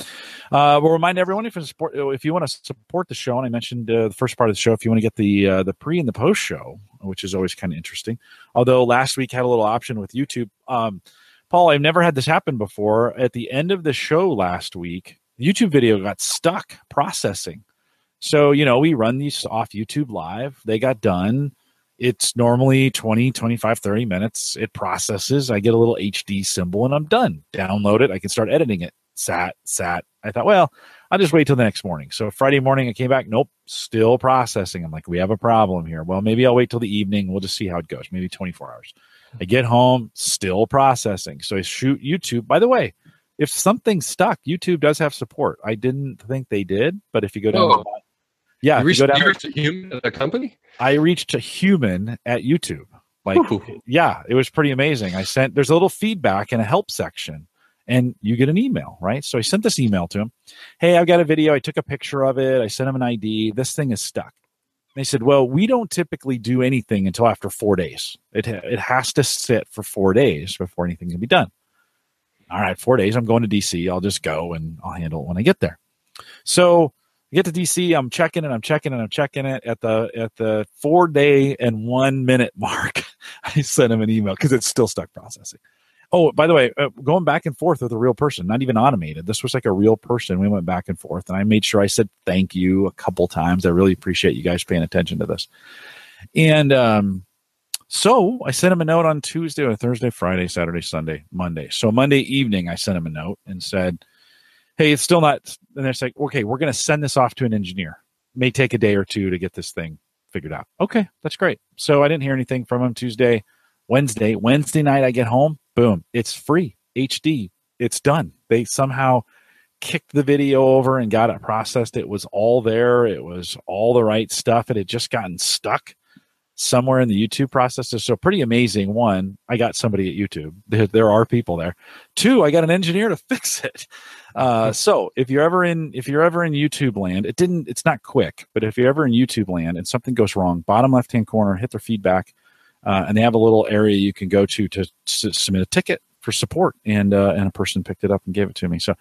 Uh, we'll remind everyone if you support if you want to support the show, and I mentioned uh, the first part of the show, if you want to get the uh, the pre and the post show, which is always kind of interesting. Although last week had a little option with YouTube. Um, Paul, I've never had this happen before. At the end of the show last week, YouTube video got stuck processing. So, you know, we run these off YouTube live. They got done. It's normally 20, 25, 30 minutes. It processes. I get a little HD symbol and I'm done. Download it. I can start editing it. Sat, sat. I thought, well, I'll just wait till the next morning. So Friday morning I came back. Nope, still processing. I'm like, we have a problem here. Well, maybe I'll wait till the evening. We'll just see how it goes. Maybe 24 hours. I get home, still processing. So I shoot YouTube. By the way, if something's stuck, YouTube does have support. I didn't think they did, but if you go down, oh. the, yeah, you reached, you, you reached a human at a company. I reached a human at YouTube. Like, Ooh. yeah, it was pretty amazing. I sent there's a little feedback in a help section, and you get an email, right? So I sent this email to him. Hey, I've got a video. I took a picture of it. I sent him an ID. This thing is stuck. they said, well, we don't typically do anything until after four days. It it has to sit for four days before anything can be done all right, four days. I'm going to DC. I'll just go and I'll handle it when I get there. So I get to DC, I'm checking it, I'm checking it, I'm checking it at the at the four day and one minute mark. I sent him an email because it's still stuck processing. Oh, by the way, uh, going back and forth with a real person, not even automated. This was like a real person. We went back and forth, and I made sure I said thank you a couple times. I really appreciate you guys paying attention to this. And um, so I sent him a note on Tuesday or Thursday, Friday, Saturday, Sunday, Monday. So Monday evening, I sent him a note and said, "Hey, it's still not." And they're like, "Okay, we're going to send this off to an engineer. May take a day or two to get this thing figured out." Okay, that's great. So I didn't hear anything from him Tuesday, Wednesday. Wednesday night, I get home. Boom, it's free HD. It's done. They somehow kicked the video over and got it processed. It was all there. It was all the right stuff. It had just gotten stuck somewhere in the YouTube process. So pretty amazing. One, I got somebody at YouTube. There, there are people there. Two, I got an engineer to fix it. Uh, so if you're ever in if you're ever in YouTube land, it didn't. It's not quick, but if you're ever in YouTube land and something goes wrong, bottom left hand corner, hit their feedback, uh, and they have a little area you can go to to, to submit a ticket for support. And uh, and a person picked it up and gave it to me. So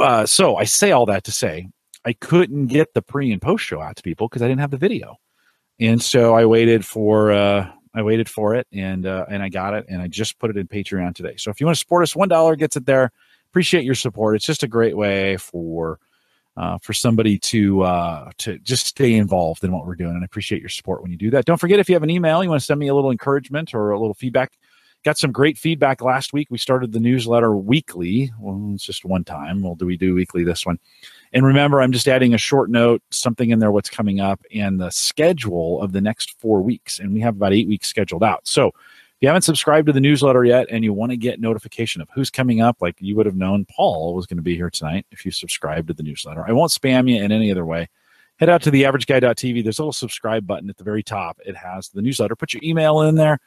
uh, so I say all that to say I couldn't get the pre and post show out to people because I didn't have the video and so I waited for uh, I waited for it and uh, and I got it and I just put it in Patreon today. So if you want to support us, one dollar gets it there. Appreciate your support. It's just a great way for uh, for somebody to uh, to just stay involved in what we're doing. And I appreciate your support when you do that. Don't forget if you have an email, you want to send me a little encouragement or a little feedback. Got some great feedback last week. We started the newsletter weekly. Well, it's just one time. Well, do we do weekly this one? And remember, I'm just adding a short note, something in there, what's coming up, and the schedule of the next four weeks. And we have about eight weeks scheduled out. So if you haven't subscribed to the newsletter yet and you want to get notification of who's coming up, like you would have known Paul was going to be here tonight if you subscribe to the newsletter. I won't spam you in any other way. Head out to the averageguy.tv. There's a little subscribe button at the very top. It has the newsletter. Put your email in there.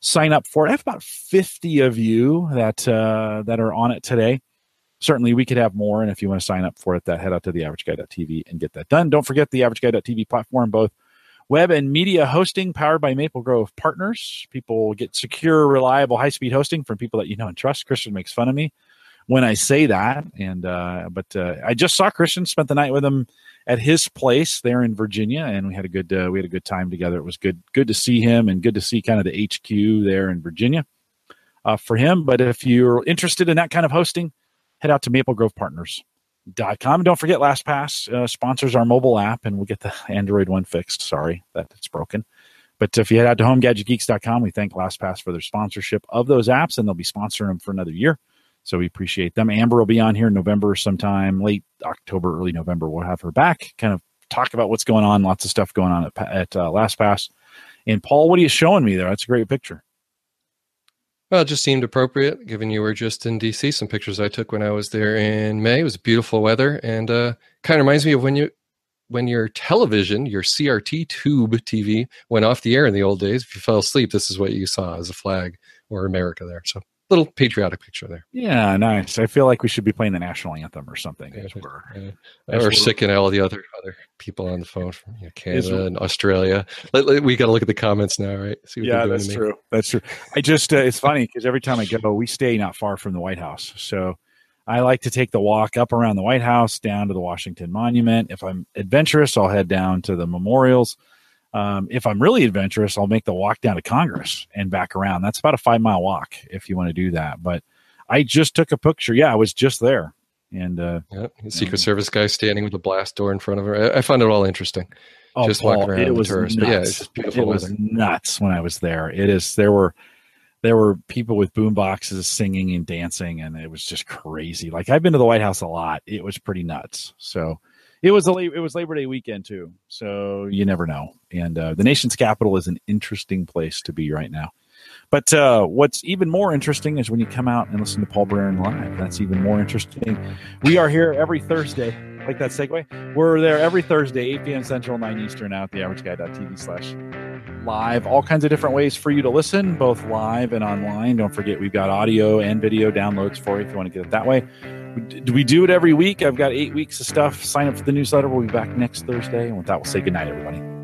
Sign up for it. I have about 50 of you that uh, that are on it today certainly we could have more. And if you want to sign up for it, that head out to the averageguy.tv and get that done. Don't forget the averageguy.tv platform, both web and media hosting powered by Maple Grove partners. People get secure, reliable, high speed hosting from people that you know and trust. Christian makes fun of me when I say that. And, uh, but uh, I just saw Christian, spent the night with him at his place there in Virginia, and we had a good uh, we had a good time together. It was good good to see him and good to see kind of the HQ there in Virginia uh, for him. But if you're interested in that kind of hosting, head out to maplegrovepartners.com. And don't forget, LastPass uh, sponsors our mobile app, and we'll get the Android one fixed. Sorry that it's broken. But if you head out to homegadgetgeeks.com, we thank LastPass for their sponsorship of those apps, and they'll be sponsoring them for another year. So we appreciate them. Amber will be on here in November sometime, late October, early November. We'll have her back, kind of talk about what's going on. Lots of stuff going on at, at uh, LastPass. And Paul, what are you showing me there? That's a great picture. Well, it just seemed appropriate, given you were just in DC. Some pictures I took when I was there in May. It was beautiful weather, and uh, kind of reminds me of when you when your television, your CRT tube TV, went off the air in the old days. If you fell asleep, this is what you saw as a flag or America there. So little patriotic picture there. Yeah, nice. I feel like we should be playing the national anthem or something. Yeah, yeah. Or sick and all the other other people on the phone from you know, Canada and Australia. Let, let, we got to look at the comments now, right? yeah, that's true. That's true. I just uh, it's funny because every time I go, we stay not far from the White House, so. I like to take the walk up around the White House down to the Washington Monument. If I'm adventurous, I'll head down to the memorials. Um, if I'm really adventurous, I'll make the walk down to Congress and back around. That's about a five mile walk if you want to do that. But I just took a picture. Yeah, I was just there. And uh, yep. Secret Service guy standing with a blast door in front of her. I, I found it all interesting. Oh, just Paul, walking around. It was nuts. But yeah, it's just beautiful. It was weather. nuts when I was there. It is. There were there were people with boom boxes singing and dancing, and it was just crazy. Like I've been to the White House a lot. It was pretty nuts. So it was a it was Labor Day weekend too, so you never know. And uh, the nation's capital is an interesting place to be right now. But uh, what's even more interesting is when you come out and listen to Paul Braren live. That's even more interesting. We are here every Thursday. Like that segue? We're there every Thursday, 8 p.m. Central, 9 Eastern, out at theaverageguy.tv slash live. All kinds of different ways for you to listen, both live and online. Don't forget, we've got audio and video downloads for you if you want to get it that way. We do it every week? I've got eight weeks of stuff. Sign up for the newsletter. We'll be back next Thursday. And with that, we'll say goodnight, everybody.